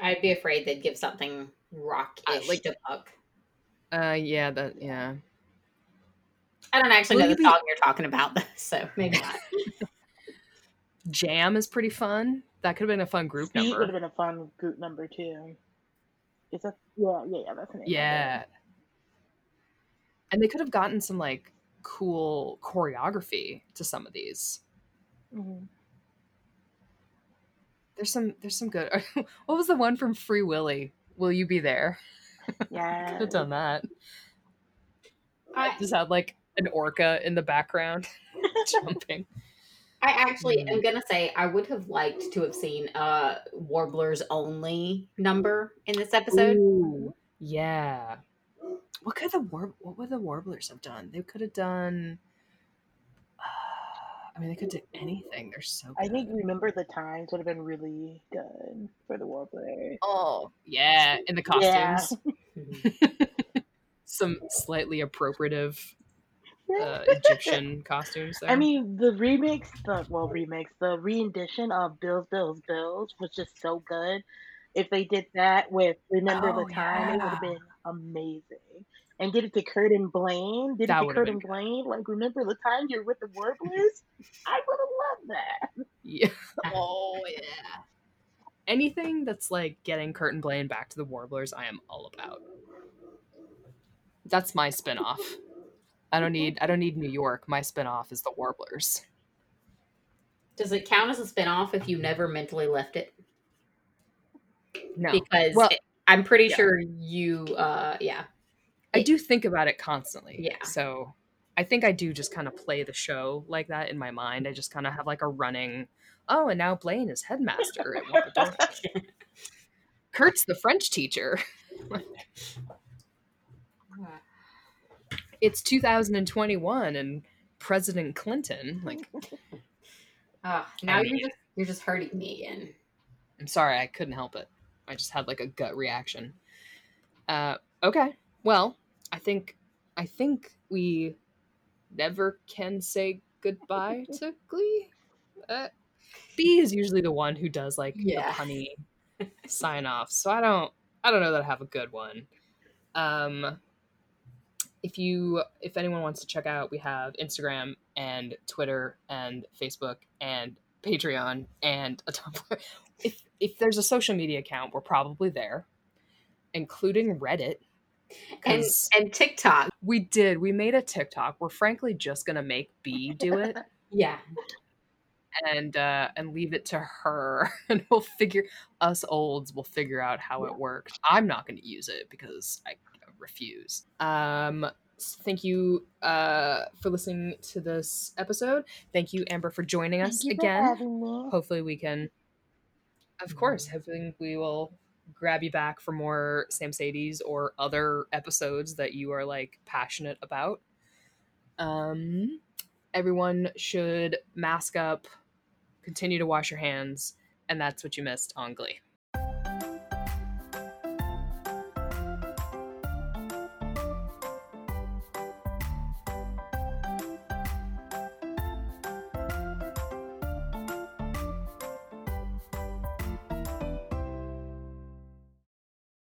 I'd be afraid they'd give something rock-ish like- to Puck. Uh, yeah, that yeah. I don't actually Will know the be- song you're talking about, *laughs* so maybe not. *laughs* Jam is pretty fun. That could have been a fun group Speed would number. have been a fun group number too. Is that yeah, yeah, yeah, that's the name. of. Yeah. And they could have gotten some like cool choreography to some of these. Mhm. There's some there's some good *laughs* what was the one from Free Willy? Will you be there? *laughs* Yeah, could have done that. I, Just had like an orca in the background *laughs* jumping. I actually Mm. am gonna say I would have liked to have seen a Warblers only number in this episode. Ooh, yeah. What could the war what would the warblers have done? They could have done I mean they could do anything. They're so good. I think remember the times would have been really good for the Warbler. Oh, yeah, in the costumes. Yeah. costumes. *laughs* *laughs* Some slightly appropriative uh, Egyptian *laughs* costumes. There. I mean, the remix, the well, remix, the rendition of Bills, Bills, Bills was just so good. If they did that with Remember Oh, the Time, it would have been amazing. And did it to Kurt and Blaine. Did That it to would've Kurt and Blaine. Like, remember the time you're with the Warblers? I would have loved that. Yeah. *laughs* Oh yeah. Anything that's like getting Kurt and Blaine back to the Warblers, I am all about. That's my spin-off. I don't need I don't need New York. My spin-off is the Warblers. Does it count as a spinoff if you never mentally left it? No. Because Well, it- I'm pretty yeah. sure you, uh, yeah. I do think about it constantly. Yeah. So I think I do just kind of play the show like that in my mind. I just kind of have like a running, oh, and now Blaine is headmaster at. *laughs* Kurt's the French teacher. It's 2021 and President Clinton. Like, *laughs* Ah, now I you're just you're just hurting me again. I'm sorry, I couldn't help it. I just had like a gut reaction. Uh, okay. Well, I think I think we never can say goodbye *laughs* to Glee. Uh, B is usually the one who does like Yeah. the punny *laughs* sign off, so I don't I don't know that I have a good one. Um, if you if anyone wants to check out, we have Instagram and Twitter and Facebook and Patreon and a Tumblr. If if there's a social media account, we're probably there, including Reddit. And 'cause and TikTok. we did. We made a TikTok. We're frankly just gonna make B do it *laughs* Yeah. and uh and leave it to her *laughs* and we'll figure us olds will figure out how it works. I'm not gonna use it because I refuse. Um thank you uh for listening to this episode. Thank you, Amber, for joining us Thank you again. having me. hopefully we can of course hopefully we will grab you back for more Samcedes or other episodes that you are like passionate about. Um everyone should mask up continue to wash your hands and that's what you missed on glee